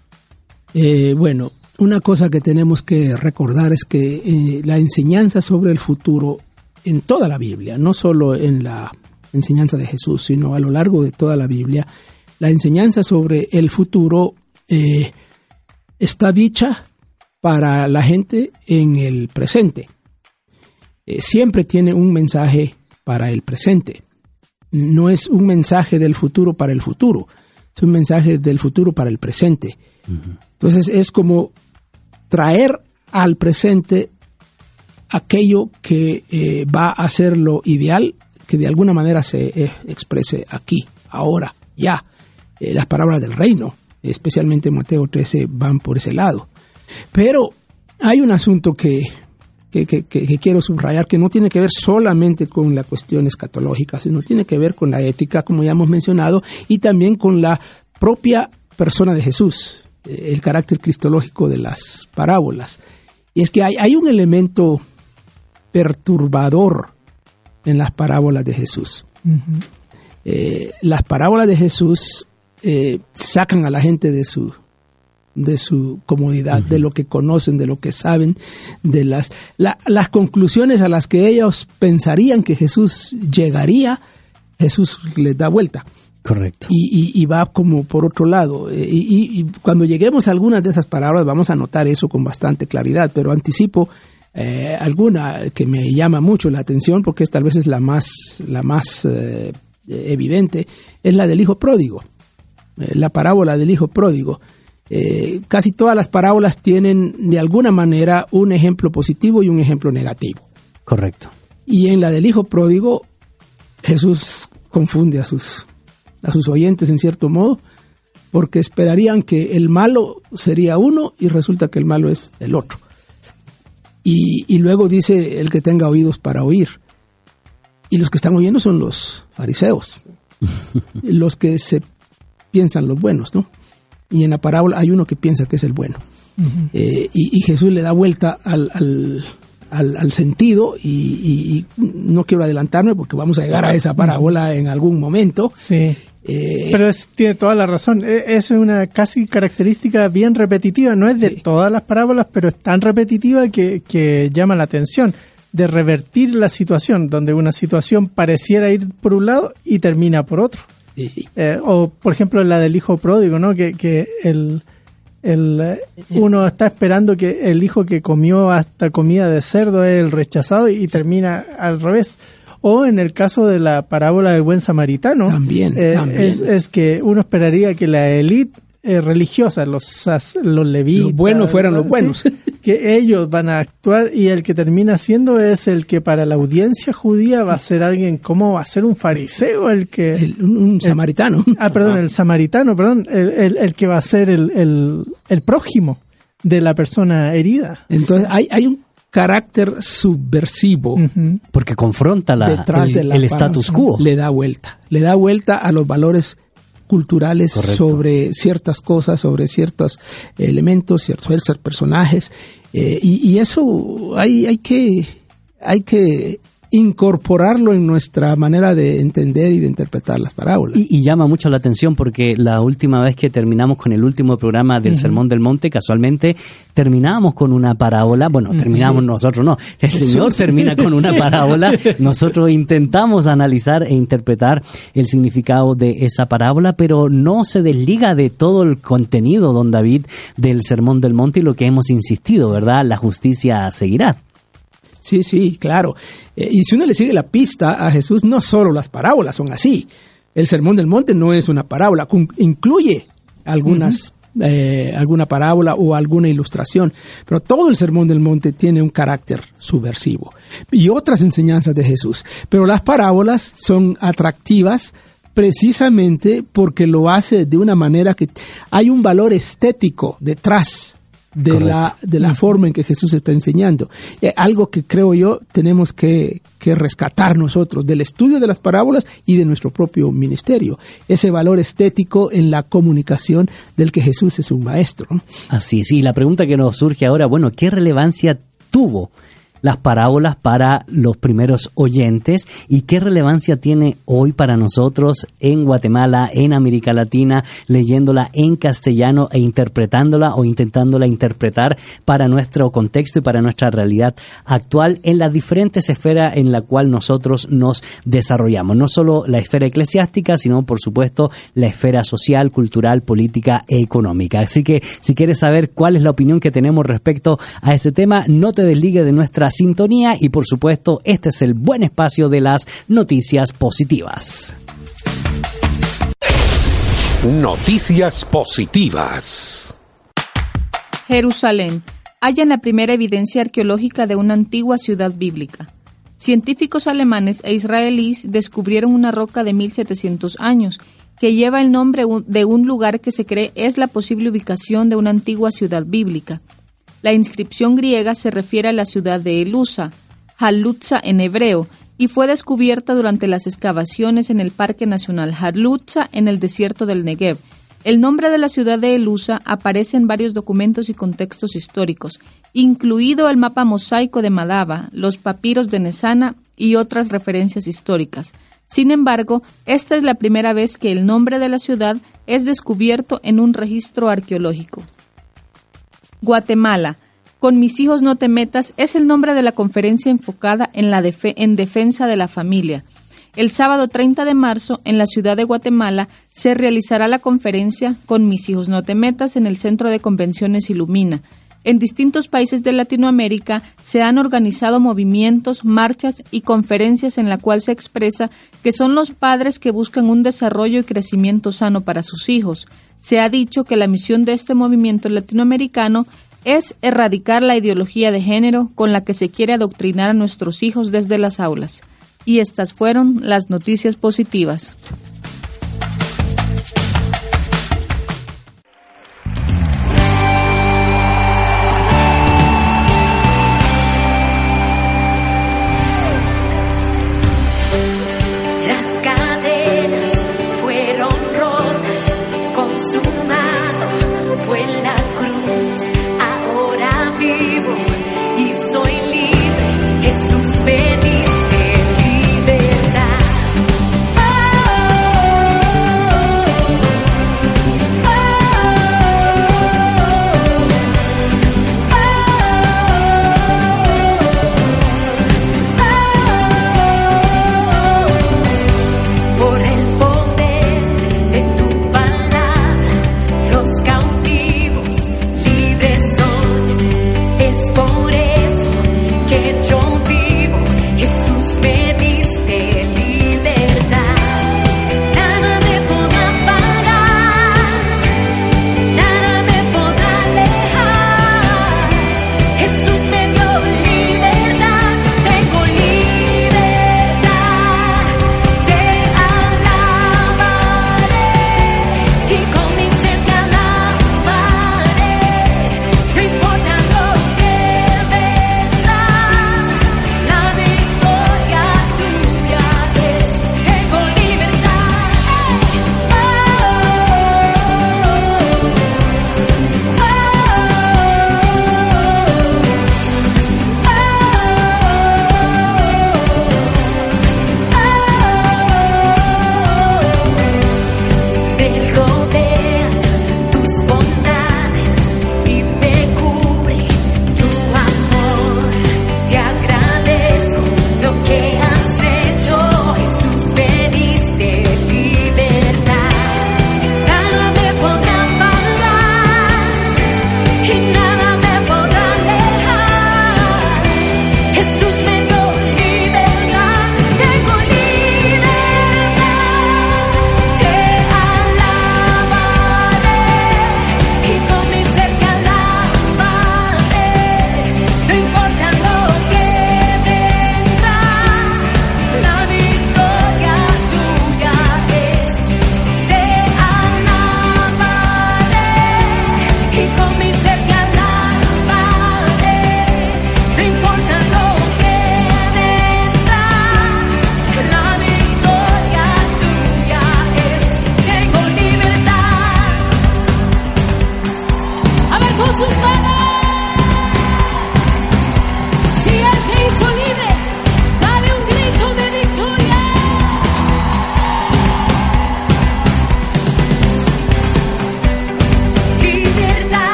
Eh, bueno, una cosa que tenemos que recordar es que eh, la enseñanza sobre el futuro en toda la Biblia, no solo en la enseñanza de Jesús, sino a lo largo de toda la Biblia, la enseñanza sobre el futuro eh, está dicha para la gente en el presente. Siempre tiene un mensaje para el presente. No es un mensaje del futuro para el futuro, es un mensaje del futuro para el presente. Entonces es como traer al presente aquello que eh, va a ser lo ideal que de alguna manera se eh, exprese aquí, ahora, ya. Eh, las palabras del reino, especialmente Mateo 13, van por ese lado. Pero hay un asunto que, que, que- que- que quiero subrayar que no tiene que ver solamente con la cuestión escatológica, sino tiene que ver con la ética, como ya hemos mencionado, y también con la propia persona de Jesús, eh, el carácter cristológico de las parábolas. Y es que hay, hay un elemento perturbador en las parábolas de Jesús. Eh, las parábolas de Jesús eh, sacan a la gente de su de su comodidad, de lo que conocen, de lo que saben, de las la- las conclusiones a las que ellos pensarían que Jesús llegaría, Jesús les da vuelta Correcto. y, y- y va como por otro lado. Eh, Y, cuando lleguemos a algunas de esas palabras vamos a notar eso con bastante claridad, pero anticipo eh, alguna que me llama mucho la atención porque es, tal vez es la más, la más eh, evidente, es la del hijo pródigo, Eh, la parábola del hijo pródigo. Eh, casi todas las parábolas tienen de alguna manera un ejemplo positivo y un ejemplo negativo. Correcto. Y en la del hijo pródigo, Jesús confunde a sus, a sus oyentes en cierto modo, porque esperarían que el malo sería uno y resulta que el malo es el otro. Y, y luego dice el que tenga oídos para oír. Y los que están oyendo son los fariseos, *laughs* los que se piensan los buenos, ¿no? Y en la parábola hay uno que piensa que es el bueno. Eh, y, y Jesús le da vuelta al, al- al- al sentido y, y- y no quiero adelantarme porque vamos a llegar a esa parábola en algún momento. Sí. Eh, Pero es- tiene toda la razón. E- Es una casi característica bien repetitiva. No es de Sí. todas las parábolas, pero es tan repetitiva que, que llama la atención. De revertir la situación, donde una situación pareciera ir por un lado y termina por otro. Eh, o, por ejemplo, la del hijo pródigo, ¿no? Que, que el, el, eh, uno está esperando que el hijo que comió hasta comida de cerdo es el rechazado y termina al revés. O en el caso de la parábola del buen samaritano, También, eh, también. Es, es que uno esperaría que la élite eh, religiosa, los, sas- los levitas, Los buenos fueran los sí, buenos. *laughs* que ellos van a actuar y el que termina siendo es el que para la audiencia judía va a ser alguien, ¿cómo va a ser un fariseo? El que... el- un, un samaritano. Ah, perdón, el samaritano, perdón, el, el- el que va a ser el, el, el prójimo de la persona herida. Entonces hay, hay un carácter subversivo. Porque confronta la, el, de la el status quo. Le da vuelta. Le da vuelta a los valores culturales Correcto. sobre ciertas cosas, sobre ciertos elementos, ciertos personajes. eh, y, y eso hay, hay que hay que incorporarlo en nuestra manera de entender y de interpretar las parábolas. Y, y llama mucho la atención porque la última vez que terminamos con el último programa del Sermón del Monte, casualmente terminábamos con una parábola. Bueno, terminamos nosotros, no. El Señor termina con una parábola. *laughs* Nosotros intentamos analizar e interpretar el significado de esa parábola, pero no se desliga de todo el contenido, don David, del Sermón del Monte y lo que hemos insistido, ¿verdad? La justicia seguirá. Sí, sí, claro. Eh, y si uno le sigue la pista a Jesús, no solo las parábolas son así. El Sermón del Monte no es una parábola, incluye algunas, eh, alguna parábola o alguna ilustración, pero todo el Sermón del Monte tiene un carácter subversivo y otras enseñanzas de Jesús. Pero las parábolas son atractivas precisamente porque lo hace de una manera que hay un valor estético detrás de Correcto. la, de la forma en que Jesús está enseñando. Eh, algo que creo yo tenemos que, que rescatar nosotros del estudio de las parábolas y de nuestro propio ministerio. Ese valor estético en la comunicación del que Jesús es un maestro. Así es. Y la pregunta que nos surge ahora, bueno, ¿qué relevancia tuvo las parábolas para los primeros oyentes y qué relevancia tiene hoy para nosotros en Guatemala, en América Latina, leyéndola en castellano e interpretándola o intentándola interpretar para nuestro contexto y para nuestra realidad actual en las diferentes esferas en la cual nosotros nos desarrollamos. No solo la esfera eclesiástica, sino por supuesto la esfera social, cultural, política e económica. Así que si quieres saber cuál es la opinión que tenemos respecto a ese tema, no te desligue de nuestra sintonía y por supuesto este es el buen espacio de las noticias positivas. Noticias positivas. Jerusalén. Hallan la primera evidencia arqueológica de una antigua ciudad bíblica. Científicos alemanes e israelíes descubrieron una roca de 1700 años que lleva el nombre de un lugar que se cree es la posible ubicación de una antigua ciudad bíblica. La inscripción griega se refiere a la ciudad de Elusa, Halutza en hebreo, y fue descubierta durante las excavaciones en el Parque Nacional Halutza en el desierto del Negev. El nombre de la ciudad de Elusa aparece en varios documentos y contextos históricos, incluido el mapa mosaico de Madaba, los papiros de Nesana y otras referencias históricas. Sin embargo, esta es la primera vez que el nombre de la ciudad es descubierto en un registro arqueológico. Guatemala. Con mis hijos no te metas es el nombre de la conferencia enfocada en la en defensa de la familia. El sábado 30 de marzo, en la ciudad de Guatemala, se realizará la conferencia Con mis hijos no te metas en el Centro de Convenciones Ilumina. En distintos países de Latinoamérica se han organizado movimientos, marchas y conferencias en la cual se expresa que son los padres que buscan un desarrollo y crecimiento sano para sus hijos. Se ha dicho que la misión de este movimiento latinoamericano es erradicar la ideología de género con la que se quiere adoctrinar a nuestros hijos desde las aulas. Y estas fueron las noticias positivas.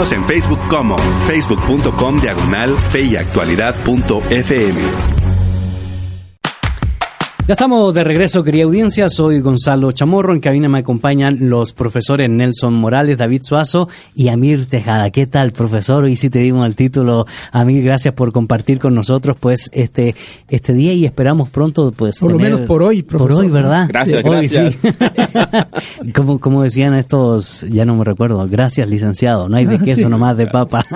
En Facebook como facebook.com diagonal fe Ya estamos de regreso, querida audiencia. Soy Gonzalo Chamorro. En cabina me acompañan los profesores Nelson Morales, David Suazo y Amir Tejada. ¿Qué tal, profesor? Hoy sí te dimos el título. Amir, gracias por compartir con nosotros pues este este día y esperamos pronto pues Por lo menos por hoy, Por profesor, hoy, ¿verdad? Gracias, Hoy gracias. sí. *laughs* como, como decían estos, ya no me recuerdo. Gracias, licenciado. No hay de queso, nomás de papa.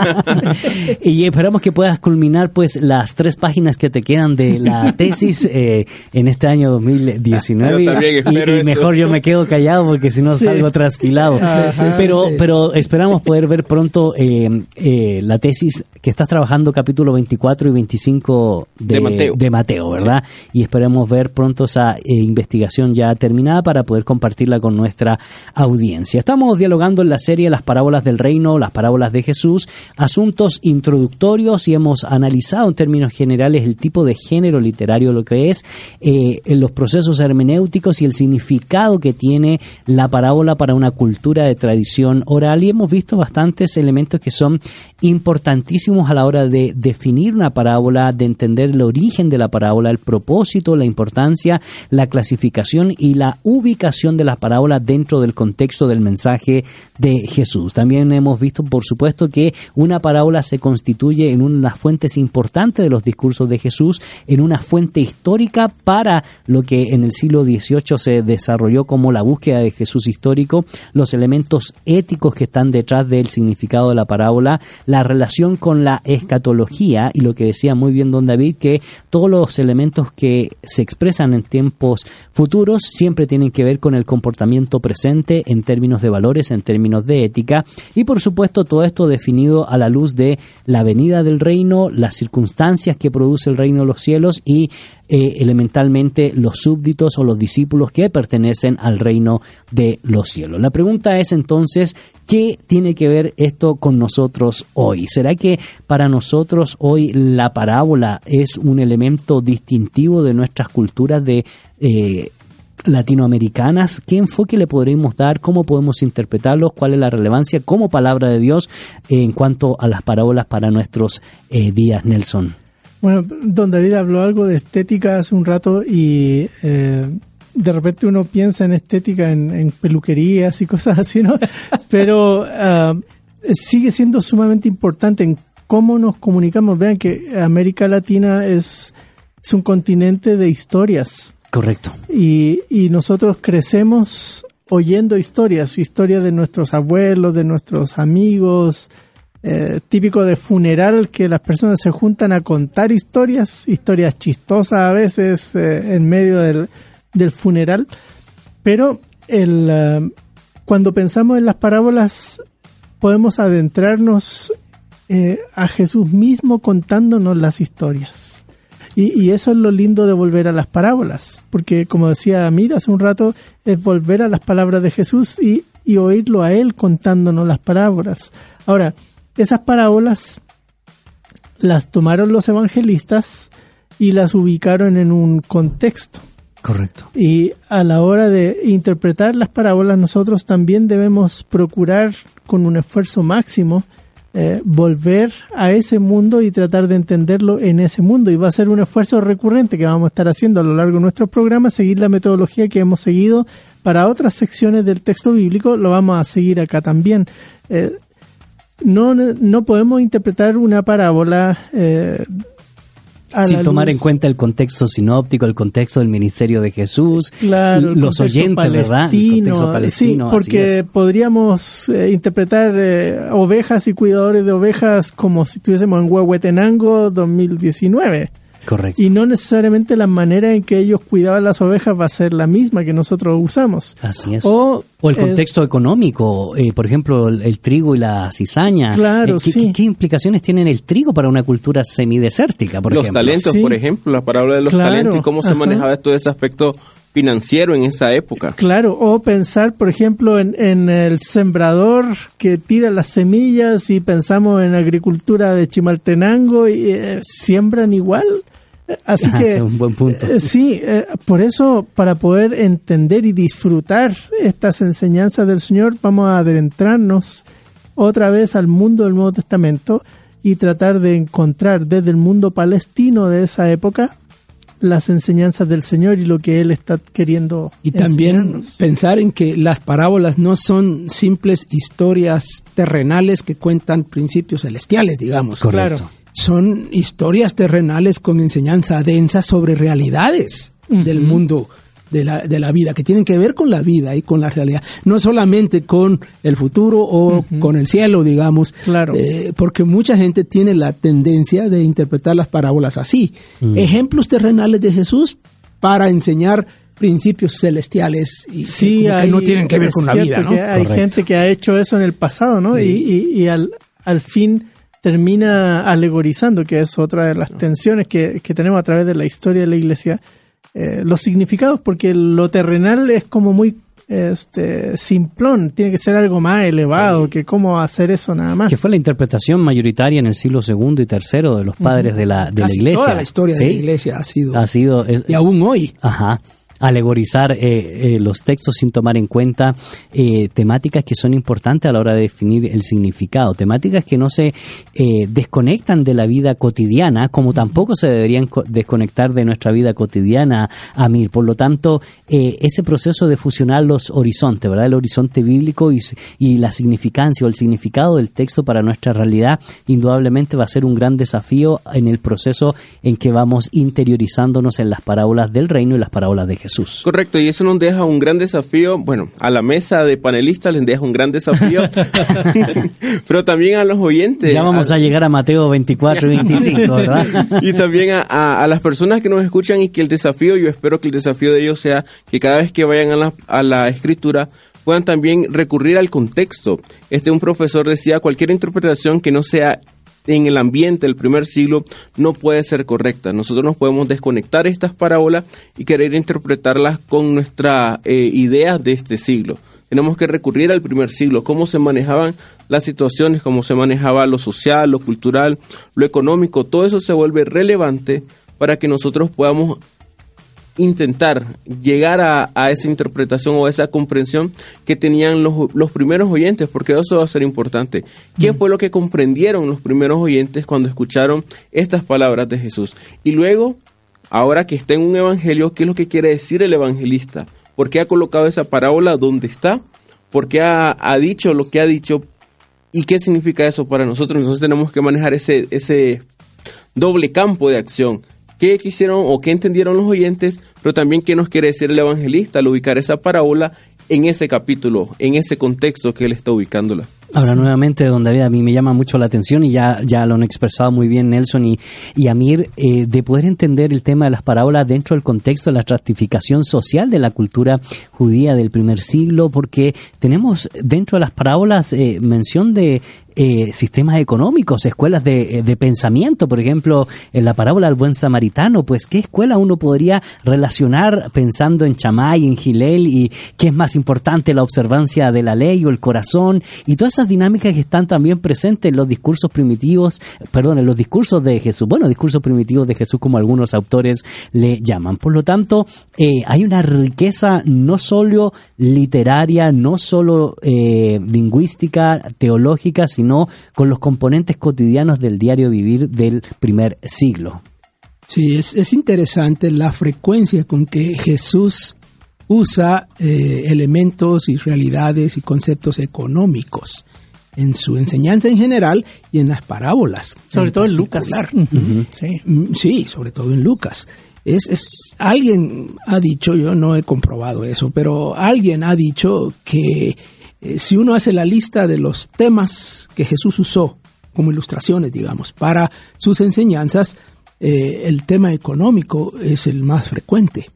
*laughs* y esperamos que puedas culminar pues las tres páginas que te quedan de la tesis eh, en este año 2019. *laughs* Yo también Y- espero y, eso. mejor yo me quedo callado porque si no Sí. salgo trasquilado. Ah, sí, sí, pero, sí. pero esperamos poder ver pronto eh, eh, la tesis que estás trabajando, capítulo 24 y 25 de, De Mateo. de Mateo, ¿verdad? Y esperemos ver pronto esa eh, investigación ya terminada para poder compartirla con nuestra audiencia. Estamos dialogando en la serie Las parábolas del reino, las parábolas de Jesús, asuntos introductorios y hemos analizado en términos generales el tipo de género literario, lo que es eh, los procesos hermenéuticos y el significado que tiene la parábola para una cultura de tradición oral y hemos visto bastantes elementos que son importantísimos a la hora de definir una parábola, de entender el origen de la parábola, el propósito, la importancia, la clasificación y la ubicación de las parábolas dentro del contexto del mensaje de Jesús. También hemos visto, por supuesto, que una parábola se constituye en una de las fuentes importantes de los discursos de Jesús, en una fuente histórica para lo que en el siglo XVIII se desarrolló como la búsqueda de Jesús histórico, los elementos éticos que están detrás del significado de la parábola, la relación con la escatología y lo que decía muy bien don David, que todos los elementos que se expresan en tiempos futuros siempre tienen que ver con el comportamiento presente en términos de valores, en términos de ética y por supuesto todo esto definido a la luz de la venida del reino, las circunstancias que produce el reino de los cielos y eh, elementalmente los súbditos o los discípulos que pertenecen al reino de los cielos. La pregunta es entonces, ¿qué tiene que ver esto con nosotros hoy? ¿Será que para nosotros hoy la parábola es un elemento distintivo de nuestras culturas de... eh, latinoamericanas, ¿qué enfoque le podremos dar? ¿Cómo podemos interpretarlos? ¿Cuál es la relevancia como palabra de Dios en cuanto a las parábolas para nuestros eh, días, Nelson? Bueno, don David habló algo de estética hace un rato y eh, de repente uno piensa en estética en, en peluquerías y cosas así, ¿no? *laughs* Pero ah, sigue siendo sumamente importante en cómo nos comunicamos. Vean que América Latina es, es un continente de historias Correcto. y, y nosotros crecemos oyendo historias, historias de nuestros abuelos, de nuestros amigos, eh, típico de funeral que las personas se juntan a contar historias, historias chistosas a veces eh, en medio del, del funeral, pero el, eh, cuando pensamos en las parábolas podemos adentrarnos a Jesús mismo contándonos las historias. Y, eso es lo lindo de volver a las parábolas, porque como decía Mira hace un rato, es volver a las palabras de Jesús y, y oírlo a Él contándonos las parábolas. Ahora, esas parábolas las tomaron los evangelistas y las ubicaron en un contexto. Correcto. Y a la hora de interpretar las parábolas, nosotros también debemos procurar con un esfuerzo máximo eh, volver a ese mundo y tratar de entenderlo en ese mundo. Y va a ser un esfuerzo recurrente que vamos a estar haciendo a lo largo de nuestros programas, seguir la metodología que hemos seguido para otras secciones del texto bíblico, lo vamos a seguir acá también. Eh, no, no podemos interpretar una parábola eh, Sin tomar luz- en cuenta el contexto sinóptico, el contexto del ministerio de Jesús, Claro, los oyentes, ¿verdad? El palestino, contexto palestino. Sí, porque podríamos eh, interpretar eh, ovejas y cuidadores de ovejas como si estuviésemos en Huehuetenango 2019. Correcto. Y no necesariamente la manera en que ellos cuidaban las ovejas va a ser la misma que nosotros usamos. Así es. O, O el es- contexto económico, eh, por ejemplo, el, el trigo y la cizaña. Claro, Eh, ¿qué, sí. qué- qué implicaciones tienen el trigo para una cultura semidesértica, por los ejemplo? talentos, Sí. por ejemplo, la parábola de los Claro, talentos y cómo se ajá. manejaba todo ese aspecto financiero en esa época. Claro, o pensar, por ejemplo, en, en el sembrador que tira las semillas y pensamos en agricultura de Chimaltenango y eh, siembran igual. Así Ah, que es un buen punto. eh, sí, eh, por eso para poder entender y disfrutar estas enseñanzas del Señor vamos a adentrarnos otra vez al mundo del Nuevo Testamento y tratar de encontrar desde el mundo palestino de esa época las enseñanzas del Señor y lo que Él está queriendo Y también enseñarnos. pensar en que las parábolas no son simples historias terrenales que cuentan principios celestiales, digamos. Correcto. Claro. Son historias terrenales con enseñanza densa sobre realidades del mundo de la, de la vida, que tienen que ver con la vida y con la realidad. No solamente con el futuro o con el cielo, digamos. Claro. Eh, porque mucha gente tiene la tendencia de interpretar las parábolas así. Ejemplos terrenales de Jesús para enseñar principios celestiales y que, como que no tienen que ver con la vida, ¿no? que hay Correcto. gente que ha hecho eso en el pasado, ¿no? Y, y- y al, al fin termina alegorizando, que es otra de las tensiones que, que tenemos a través de la historia de la iglesia, eh, los significados, porque lo terrenal es como muy este simplón, tiene que ser algo más elevado, que cómo hacer eso nada más. Que fue la interpretación mayoritaria en el siglo segundo y tercero de los padres de la, de la iglesia. Toda la historia de la iglesia ha sido. Ha sido. es- y aún hoy. Ajá. Alegorizar eh, eh, los textos sin tomar en cuenta eh, temáticas que son importantes a la hora de definir el significado, temáticas que no se eh, desconectan de la vida cotidiana, como tampoco se deberían co- desconectar de nuestra vida cotidiana, Amir. Por lo tanto, ese proceso de fusionar los horizontes, ¿verdad? El horizonte bíblico y, y la significancia o el significado del texto para nuestra realidad, indudablemente va a ser un gran desafío en el proceso en que vamos interiorizándonos en las parábolas del reino y las parábolas de Jesús. Correcto, y eso nos deja un gran desafío, bueno, a la mesa de panelistas les deja un gran desafío, *laughs* *laughs* pero también a los oyentes. Ya vamos a llegar a Mateo 24 y 25, *laughs* ¿verdad? y también a, a- a las personas que nos escuchan y que el desafío, yo espero que el desafío de ellos sea que cada vez que vayan a la, a la escritura puedan también recurrir al contexto. Este un profesor decía, cualquier interpretación que no sea en el ambiente del primer siglo no puede ser correcta. Nosotros nos podemos desconectar estas parábolas y querer interpretarlas con nuestra eh, idea de este siglo. Tenemos que recurrir al primer siglo, cómo se manejaban las situaciones, cómo se manejaba lo social, lo cultural, lo económico, todo eso se vuelve relevante para que nosotros podamos intentar llegar a, a esa interpretación o a esa comprensión que tenían los, los primeros oyentes, porque eso va a ser importante. ¿Qué fue lo que comprendieron los primeros oyentes cuando escucharon estas palabras de Jesús? Y luego, ahora que está en un evangelio, ¿qué es lo que quiere decir el evangelista? ¿Por qué ha colocado esa parábola donde está? ¿Por qué ha, ha dicho lo que ha dicho? ¿Y qué significa eso para nosotros? Nosotros tenemos que manejar ese, ese doble campo de acción. ¿Qué quisieron o qué entendieron los oyentes? Pero también qué nos quiere decir el evangelista al ubicar esa parábola en ese capítulo, en ese contexto que él está ubicándola. Ahora nuevamente, don David, a mí me llama mucho la atención y ya, ya lo han expresado muy bien Nelson y, Amir, eh, de poder entender el tema de las parábolas dentro del contexto de la stratificación social de la cultura judía del primer siglo, porque tenemos dentro de las parábolas eh, mención de eh, sistemas económicos, escuelas de, eh, de pensamiento, por ejemplo, en la parábola del buen samaritano, pues qué escuela uno podría relacionar pensando en Chamay, en Gilel y qué es más importante la observancia de la ley o el corazón y todas esas dinámicas que están también presentes en los discursos primitivos, perdón, en los discursos de Jesús, bueno, discursos primitivos de Jesús como algunos autores le llaman. Por lo tanto, eh, hay una riqueza no solo literaria, no solo eh, lingüística, teológica, sino con los componentes cotidianos del diario vivir del primer siglo. Sí, es, es interesante la frecuencia con que Jesús usa eh, elementos y realidades y conceptos económicos en su enseñanza en general y en las parábolas. Sobre todo en Lucas. Sí. Mm, Sí, sobre todo en Lucas. Es, es, alguien ha dicho, yo no he comprobado eso, pero alguien ha dicho que eh, si uno hace la lista de los temas que Jesús usó como ilustraciones, digamos, para sus enseñanzas, eh, el tema económico es el más frecuente,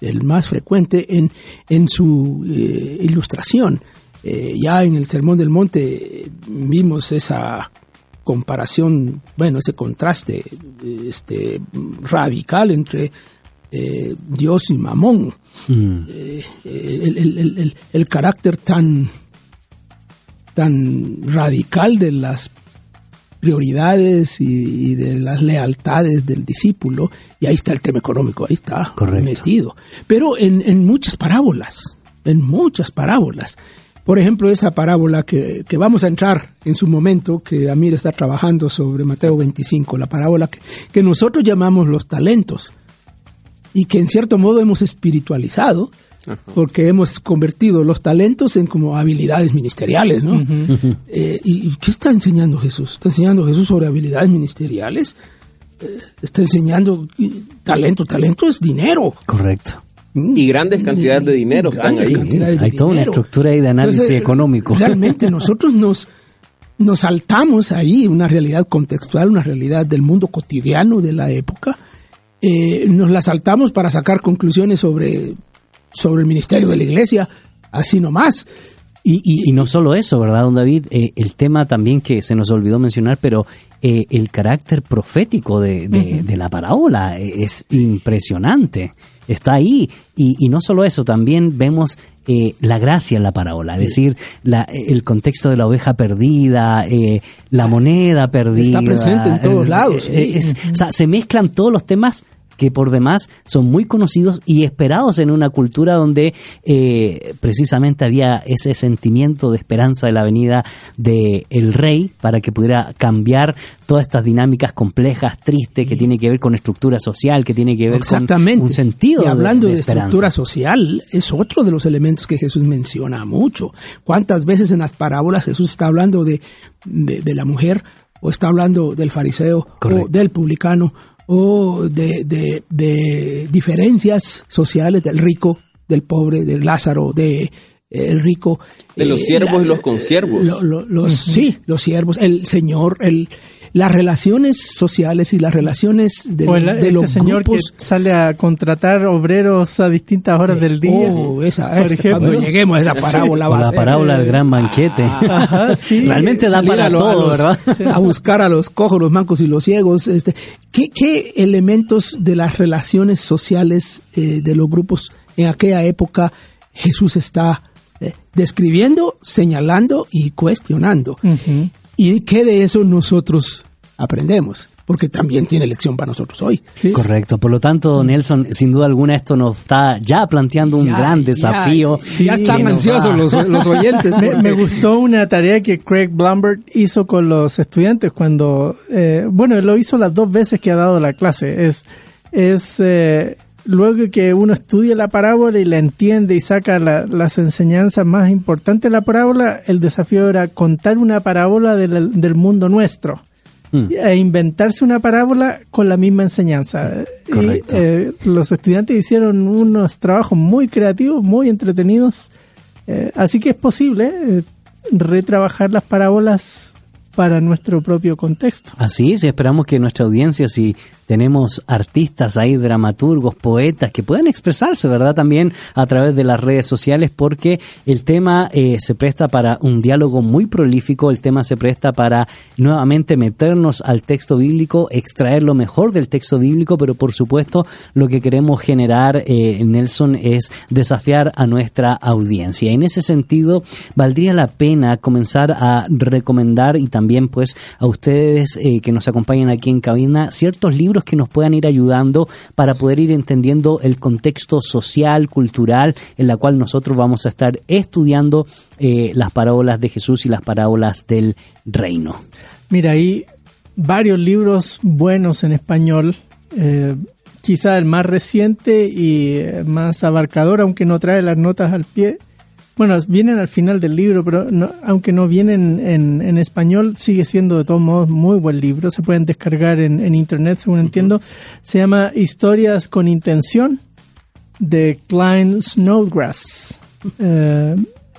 el más frecuente en, en su eh, ilustración. Ya en el Sermón del Monte vimos esa comparación, bueno, ese contraste este, radical entre eh, Dios y Mamón. Eh, el, el- el- el- el carácter tan, tan radical de las prioridades y, y de las lealtades del discípulo, y ahí está el tema económico, ahí está Correcto. metido. Pero en, en muchas parábolas, en muchas parábolas, Por ejemplo, esa parábola que, que vamos a entrar en su momento, que Amir está trabajando sobre Mateo 25, la parábola que, que nosotros llamamos los talentos y que en cierto modo hemos espiritualizado, porque hemos convertido los talentos en como habilidades ministeriales, ¿no? *laughs* Eh, ¿Y qué está enseñando Jesús? ¿Está enseñando Jesús sobre habilidades ministeriales? Eh, está enseñando talento. Talento es dinero. Correcto. Y grandes cantidades de dinero están ahí. cantidades de Hay toda una estructura ahí de análisis Entonces, económico. Realmente *laughs* nosotros nos, nos saltamos ahí una realidad contextual, una realidad del mundo cotidiano de la época. Eh, nos la saltamos para sacar conclusiones sobre, sobre el ministerio de la iglesia, así nomás. Y, y, Y no solo eso, ¿verdad, don David? Eh, el tema también que se nos olvidó mencionar, pero eh, el carácter profético de, de- de la parábola eh, es impresionante. Está ahí. Y, y no solo eso, también vemos eh, la gracia en la parábola, es decir, la- el contexto de la oveja perdida, eh, la moneda perdida. presente en todos lados, eh, es- o sea, se mezclan todos los temas que por demás son muy conocidos y esperados en una cultura donde eh, precisamente había ese sentimiento de esperanza de la venida de el rey para que pudiera cambiar todas estas dinámicas complejas, tristes, que tiene que ver con estructura social, que tiene que ver Exactamente. con un sentido Y hablando de, estructura social, es otro de los elementos que Jesús menciona mucho. ¿Cuántas veces en las parábolas Jesús está hablando de, de, de la mujer, o está hablando del fariseo, Correcto. o del publicano, o de, de, de diferencias sociales del rico, del pobre, del Lázaro, de eh, el rico. De los eh, siervos y los consiervos. lo- lo- los, Sí, los siervos, el Señor, el, las relaciones sociales y las relaciones de, o el- de este los señor grupos. que sale a contratar obreros a distintas horas del día. Oh, esa, por esa, ejemplo. cuando lleguemos a esa parábola va a la ser, parábola del eh, gran banquete. *laughs* Ajá, sí. Realmente da para a todo, ¿verdad? A buscar a los cojos, los mancos y los ciegos. Este, ¿qué, qué elementos de las relaciones sociales eh, de los grupos en aquella época Jesús está eh, describiendo, señalando y cuestionando? Ujú. ¿Y qué de eso nosotros aprendemos? Porque también tiene lección para nosotros hoy. Correcto. Por lo tanto, Nelson, sin duda alguna esto nos está ya planteando un Ya, gran ya, desafío. sí, ya están ansiosos los, los oyentes. *laughs* Me, gustó una tarea que Craig Blumberg hizo con los estudiantes cuando, eh, bueno, él lo hizo las dos veces que ha dado la clase. Es, es eh, luego que uno estudia la parábola y la entiende y saca la- las enseñanzas más importantes de la parábola, el desafío era contar una parábola del, del mundo nuestro. Mm. E inventarse una parábola con la misma enseñanza. Y, eh, los estudiantes hicieron unos trabajos muy creativos, muy entretenidos. Eh, así que es posible eh, retrabajar las parábolas para nuestro propio contexto. Así es, esperamos que nuestra audiencia, si tenemos artistas ahí, dramaturgos, poetas, que puedan expresarse, ¿verdad? También a través de las redes sociales, porque el tema eh, se presta para un diálogo muy prolífico, el tema se presta para nuevamente meternos al texto bíblico, extraer lo mejor del texto bíblico, pero por supuesto lo que queremos generar, eh, Nelson, es desafiar a nuestra audiencia. En ese sentido, valdría la pena comenzar a recomendar y también pues a ustedes eh, que nos acompañan aquí en cabina ciertos libros que nos puedan ir ayudando para poder ir entendiendo el contexto social, cultural, en la cual nosotros vamos a estar estudiando eh, las parábolas de Jesús y las parábolas del reino. Mira, hay varios libros buenos en español. eh, quizá el más reciente y eh, más abarcador, aunque no trae las notas al pie. Bueno, vienen al final del libro, pero no- aunque no vienen en, en español, sigue siendo de todos modos muy buen libro. Se pueden descargar en, en internet, según entiendo. Se llama Historias con Intención de Klein Snodgrass. Eh,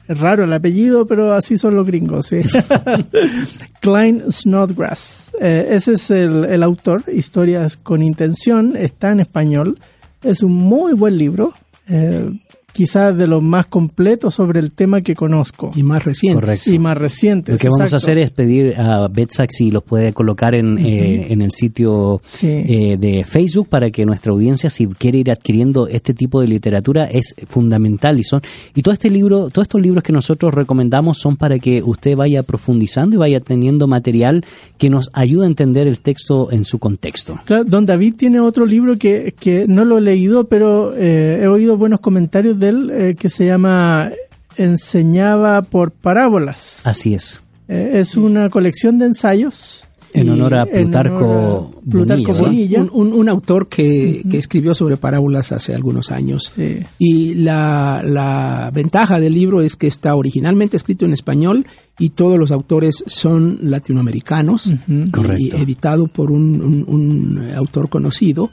es raro el apellido, pero así son los gringos. ¿sí? *laughs* Klein Snodgrass. Eh, ese es el, el autor. Historias con Intención. Está en español. Es un muy buen libro. Eh, quizás de los más completos sobre el tema que conozco. y más reciente. Correcto. Y más recientes. Lo que vamos a hacer es pedir a Betsac si los puede colocar en, eh, en el sitio Sí. eh, de Facebook para que nuestra audiencia, si quiere ir adquiriendo este tipo de literatura, es fundamental. Y son y todo este libro, todos estos libros que nosotros recomendamos son para que usted vaya profundizando y vaya teniendo material que nos ayude a entender el texto en su contexto. Claro, Don David tiene otro libro que, que no lo he leído, pero eh, he oído buenos comentarios de él, eh, que se llama enseñaba por parábolas. Así es. Eh, es una colección de ensayos. En y- honor a Plutarco honor a Plutarco Bonilla. Un, un- un autor que, que escribió sobre parábolas hace algunos años. Sí. Y la, la ventaja del libro es que está originalmente escrito en español y todos los autores son latinoamericanos, y Correcto. editado por un, un- un autor conocido,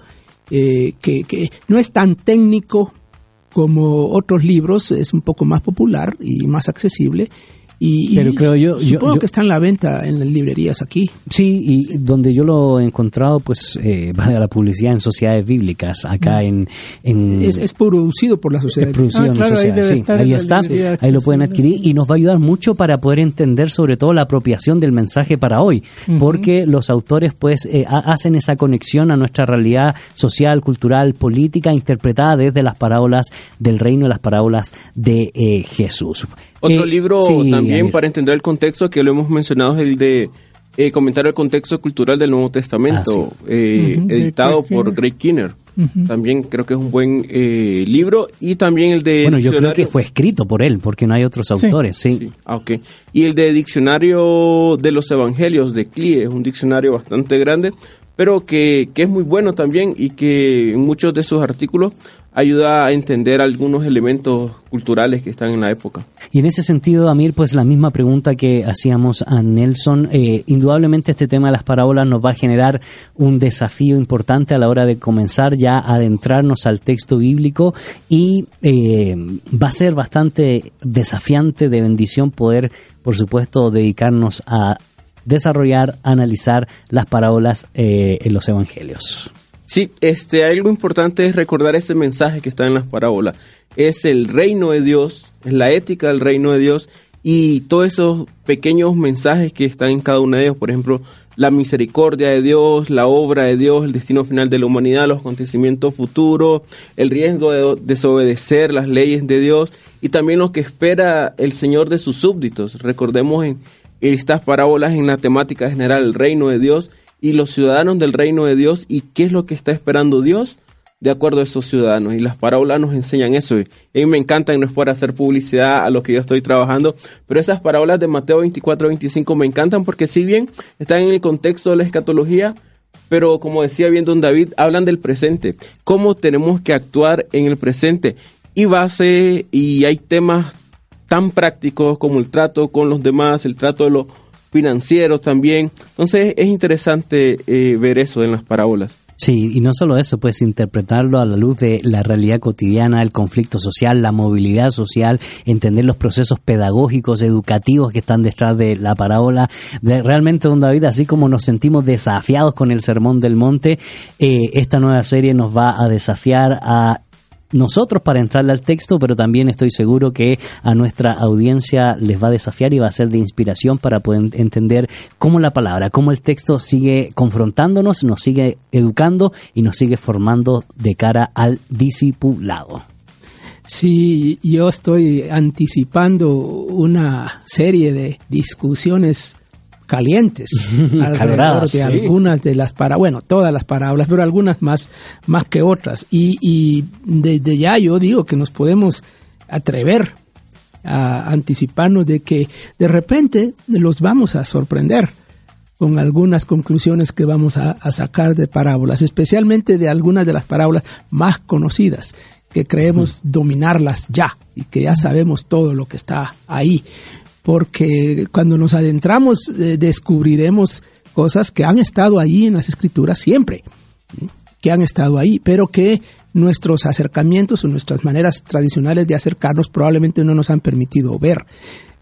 eh, que, que no es tan técnico como otros libros, es un poco más popular y más accesible. Y, Pero creo yo- yo- supongo yo- que está en la venta en las librerías aquí. Sí, y donde yo lo he encontrado, pues, eh, *laughs* valga la publicidad en sociedades bíblicas, acá en... en Es, es producido por la sociedad. es producido Ah, en claro, ahí sociedad, sí, ahí la está, ahí lo pueden adquirir y nos va a ayudar mucho para poder entender sobre todo la apropiación del mensaje para hoy, porque los autores pues eh, ha- hacen esa conexión a nuestra realidad social, cultural, política, interpretada desde las parábolas del reino y las parábolas de eh, Jesús. Otro Eh, libro sí, también Daniel. para entender el contexto que lo hemos mencionado es el de eh, Comentar el contexto cultural del Nuevo Testamento, Ah, eh, editado Greg por. Greg Kinner. También creo que es un buen eh, libro y también el de Bueno, yo creo diccionario- que fue escrito por él, porque no hay otros autores, sí. Sí, ah, ok. Y el de Diccionario de los Evangelios de Clie, es un diccionario bastante grande, pero que, que es muy bueno también y que en muchos de sus artículos ayuda a entender algunos elementos culturales que están en la época. Y en ese sentido, Amir, pues la misma pregunta que hacíamos a Nelson, eh, indudablemente este tema de las parábolas nos va a generar un desafío importante a la hora de comenzar ya a adentrarnos al texto bíblico y eh, va a ser bastante desafiante de bendición poder, por supuesto, dedicarnos a desarrollar, analizar las parábolas eh, en los evangelios. Sí, este, algo importante es recordar ese mensaje que está en las parábolas. Es el reino de Dios, es la ética del reino de Dios y todos esos pequeños mensajes que están en cada uno de ellos. Por ejemplo, la misericordia de Dios, la obra de Dios, el destino final de la humanidad, los acontecimientos futuros, el riesgo de desobedecer las leyes de Dios y también lo que espera el Señor de sus súbditos. Recordemos en estas parábolas en la temática general, el reino de Dios y los ciudadanos del reino de Dios y qué es lo que está esperando Dios de acuerdo a esos ciudadanos. Y las parábolas nos enseñan eso. Y a mí me encantan, no es por hacer publicidad a lo que yo estoy trabajando, pero esas parábolas de Mateo 24 25 me encantan porque si bien están en el contexto de la escatología, pero como decía bien don David, hablan del presente, cómo tenemos que actuar en el presente. Y base, y hay temas tan prácticos como el trato con los demás, el trato de los financieros también. Entonces es interesante eh, ver eso en las parábolas. Sí, y no solo eso, pues interpretarlo a la luz de la realidad cotidiana, el conflicto social, la movilidad social, entender los procesos pedagógicos, educativos que están detrás de la parábola. De, realmente, don David, así como nos sentimos desafiados con el Sermón del Monte, eh, esta nueva serie nos va a desafiar a nosotros para entrarle al texto, pero también estoy seguro que a nuestra audiencia les va a desafiar y va a ser de inspiración para poder entender cómo la palabra, cómo el texto sigue confrontándonos, nos sigue educando y nos sigue formando de cara al discipulado. Sí, yo estoy anticipando una serie de discusiones calientes *laughs* alrededor de algunas de las para bueno todas las parábolas pero algunas más más que otras. Y, y desde ya yo digo que nos podemos atrever a anticiparnos de que de repente los vamos a sorprender con algunas conclusiones que vamos a, a sacar de parábolas, especialmente de algunas de las parábolas más conocidas, que creemos dominarlas ya y que ya sabemos todo lo que está ahí. Porque cuando nos adentramos eh, descubriremos cosas que han estado ahí en las escrituras siempre, que han estado ahí, pero que nuestros acercamientos o nuestras maneras tradicionales de acercarnos probablemente no nos han permitido ver.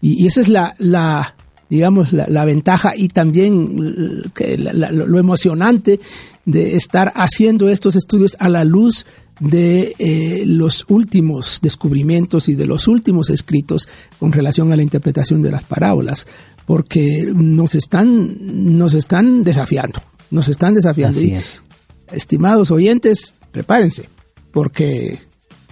Y, esa es la, digamos, la, ventaja y también lo emocionante de estar haciendo estos estudios a la luz de eh, los últimos descubrimientos y de los últimos escritos con relación a la interpretación de las parábolas, porque nos están, nos están desafiando, nos están desafiando. Así y, es. Estimados oyentes, prepárense, porque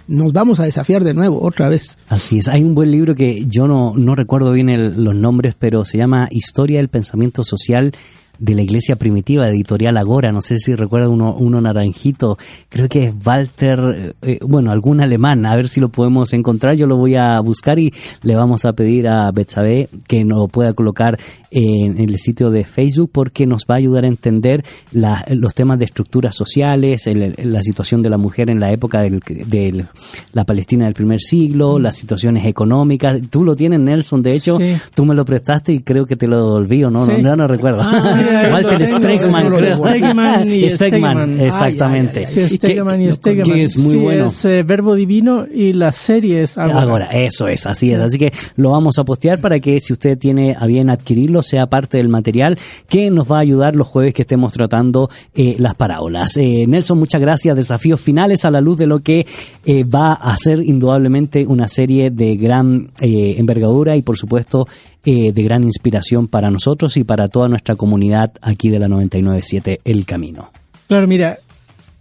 nos vamos a desafiar de nuevo otra vez. Así es. Hay un buen libro que yo no, no recuerdo bien el, los nombres, pero se llama Historia del Pensamiento Social de la iglesia primitiva, editorial Agora, no sé si recuerda uno, uno naranjito, creo que es Walter, eh, bueno, algún alemán, a ver si lo podemos encontrar, yo lo voy a buscar y le vamos a pedir a Betsabe que nos pueda colocar en, el sitio de Facebook porque nos va a ayudar a entender la- los temas de estructuras sociales, el- la situación de la mujer en la época del, del- la Palestina del primer siglo, las situaciones económicas. Tú lo tienes, Nelson, de hecho, Sí. tú me lo prestaste y creo que te lo devolví o no, Sí. no, no, no recuerdo. Ah, sí, Walter Stegman. Stegman y *laughs* Stegman, Stegman. exactamente. Sí, Que- y Stegeman. que es muy Sí, bueno. es eh, Verbo Divino y la serie es Agora. Ahora, eso es, así es. Así que lo vamos a postear para que si usted tiene a bien adquirirlo, sea parte del material que nos va a ayudar los jueves que estemos tratando eh, las parábolas. Eh, Nelson, muchas gracias. Desafíos finales a la luz de lo que eh, va a ser indudablemente una serie de gran eh, envergadura y por supuesto eh, de gran inspiración para nosotros y para toda nuestra comunidad aquí de la 997 El Camino. Claro, mira,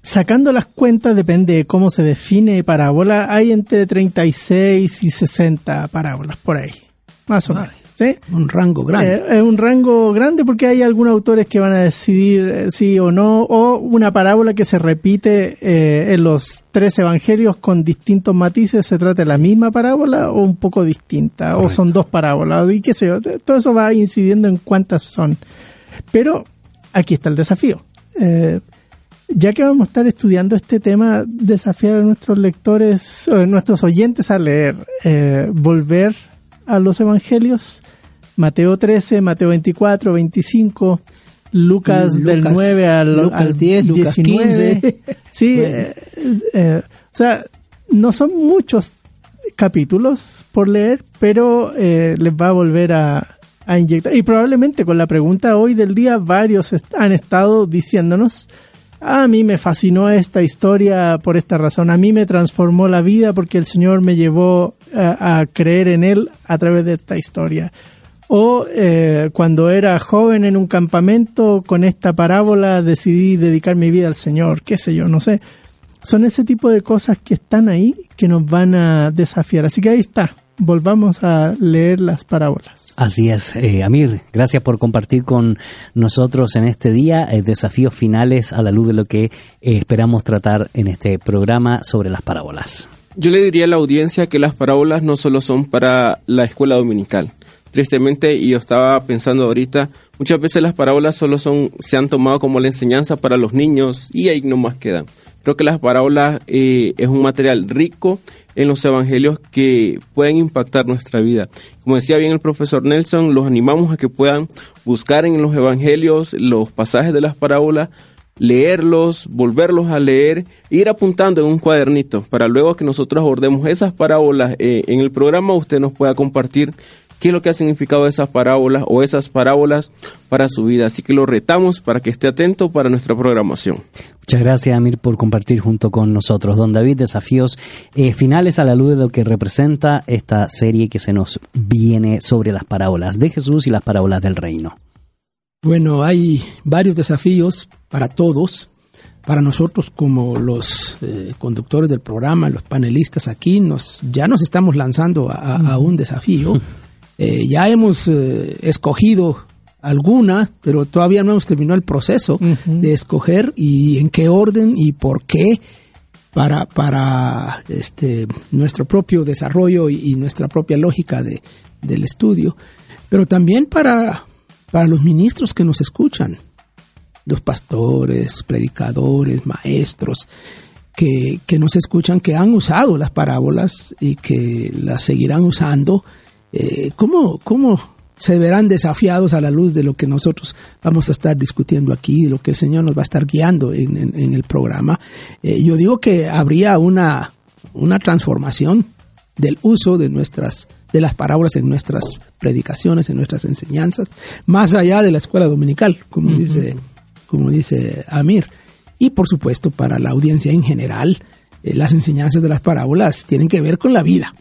sacando las cuentas, depende de cómo se define parábola, hay entre 36 y 60 parábolas por ahí, más o menos. ¿Sí? Un rango grande. Eh, es un rango grande porque hay algunos autores que van a decidir eh, sí o no, o una parábola que se repite eh, en los tres evangelios con distintos matices, se trata de la misma parábola o un poco distinta, o son dos parábolas, y qué sé yo, todo eso va incidiendo en cuántas son. Pero aquí está el desafío. Eh, ya que vamos a estar estudiando este tema, desafiar a nuestros lectores, a nuestros oyentes a leer, eh, volver a los evangelios, Mateo 13, Mateo 24, 25, Lucas, Mm, del Lucas- 9 al, Lucas al 10, Lucas 19. 15. Sí, Bueno. eh, eh, o sea, no son muchos capítulos por leer, pero eh, les va a volver a, a inyectar. Y probablemente con la pregunta hoy del día, varios han estado diciéndonos, "Ah, a mí me fascinó esta historia por esta razón, a mí me transformó la vida porque el Señor me llevó a, a creer en Él a través de esta historia. O eh, cuando era joven en un campamento, con esta parábola decidí dedicar mi vida al Señor, qué sé yo, no sé. Son ese tipo de cosas que están ahí que nos van a desafiar. Así que ahí está, volvamos a leer las parábolas. Así es, eh, Amir, gracias por compartir con nosotros en este día eh, desafíos finales a la luz de lo que eh, esperamos tratar en este programa sobre las parábolas. Yo le diría a la audiencia que las parábolas no solo son para la escuela dominical. Tristemente, y yo estaba pensando ahorita, muchas veces las parábolas solo son, se han tomado como la enseñanza para los niños y ahí nomás quedan. Creo que las parábolas eh, es un material rico en los evangelios que pueden impactar nuestra vida. Como decía bien el profesor Nelson, los animamos a que puedan buscar en los evangelios los pasajes de las parábolas leerlos, volverlos a leer, ir apuntando en un cuadernito para luego que nosotros abordemos esas parábolas eh, en el programa, usted nos pueda compartir qué es lo que ha significado esas parábolas o esas parábolas para su vida. Así que lo retamos para que esté atento para nuestra programación. Muchas gracias, Amir, por compartir junto con nosotros. Don David, desafíos eh, finales a la luz de lo que representa esta serie que se nos viene sobre las parábolas de Jesús y las parábolas del reino. Bueno, hay varios desafíos para todos. Para nosotros como los eh, conductores del programa, los panelistas aquí, nos, ya nos estamos lanzando a, a un desafío. *laughs* Eh, ya hemos eh, escogido alguna, pero todavía no hemos terminado el proceso de escoger y en qué orden y por qué para, para este, nuestro propio desarrollo y, y nuestra propia lógica de, del estudio, pero también para, para los ministros que nos escuchan, los pastores, predicadores, maestros, que, que nos escuchan, que han usado las parábolas y que las seguirán usando. Eh, ¿cómo, ¿Cómo se verán desafiados a la luz de lo que nosotros vamos a estar discutiendo aquí, de lo que el Señor nos va a estar guiando en, en- en el programa? Eh, yo digo que habría una, una transformación del uso de nuestras de las parábolas en nuestras predicaciones, en nuestras enseñanzas, más allá de la escuela dominical, como dice como dice Amir. Y por supuesto, para la audiencia en general, eh, las enseñanzas de las parábolas tienen que ver con la vida,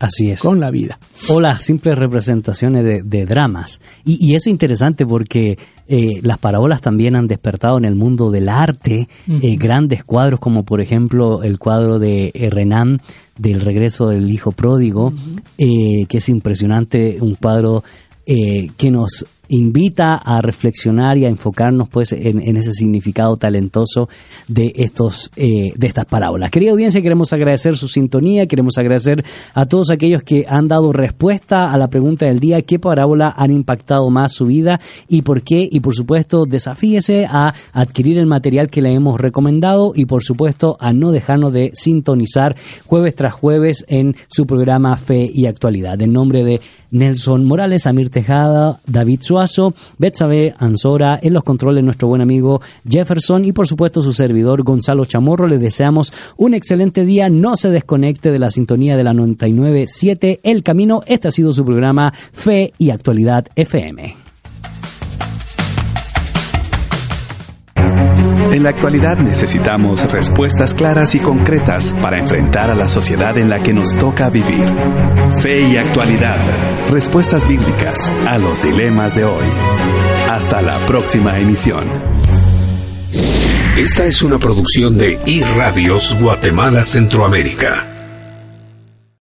Así es. con la vida. o las simples representaciones de, de dramas. Y, y eso es interesante porque eh, las parábolas también han despertado en el mundo del arte eh, grandes cuadros como por ejemplo el cuadro de eh, Renan del regreso del hijo pródigo, eh, que es impresionante, un cuadro eh, que nos invita a reflexionar y a enfocarnos pues en, ese significado talentoso de estos eh, de estas parábolas. Querida audiencia, queremos agradecer su sintonía, queremos agradecer a todos aquellos que han dado respuesta a la pregunta del día, qué parábola han impactado más su vida y por qué y por supuesto desafíese a adquirir el material que le hemos recomendado y por supuesto a no dejarnos de sintonizar jueves tras jueves en su programa Fe y Actualidad. En nombre de Nelson Morales, Amir Tejada, David Suazo, Betsabe Ansora, en los controles nuestro buen amigo Jefferson y por supuesto su servidor Gonzalo Chamorro. Les deseamos un excelente día. No se desconecte de la sintonía de la 99.7 El Camino. Este ha sido su programa Fe y Actualidad FM. En la actualidad necesitamos respuestas claras y concretas para enfrentar a la sociedad en la que nos toca vivir. Fe y actualidad. Respuestas bíblicas a los dilemas de hoy. Hasta la próxima emisión. Esta es una producción de iRadios Guatemala Centroamérica.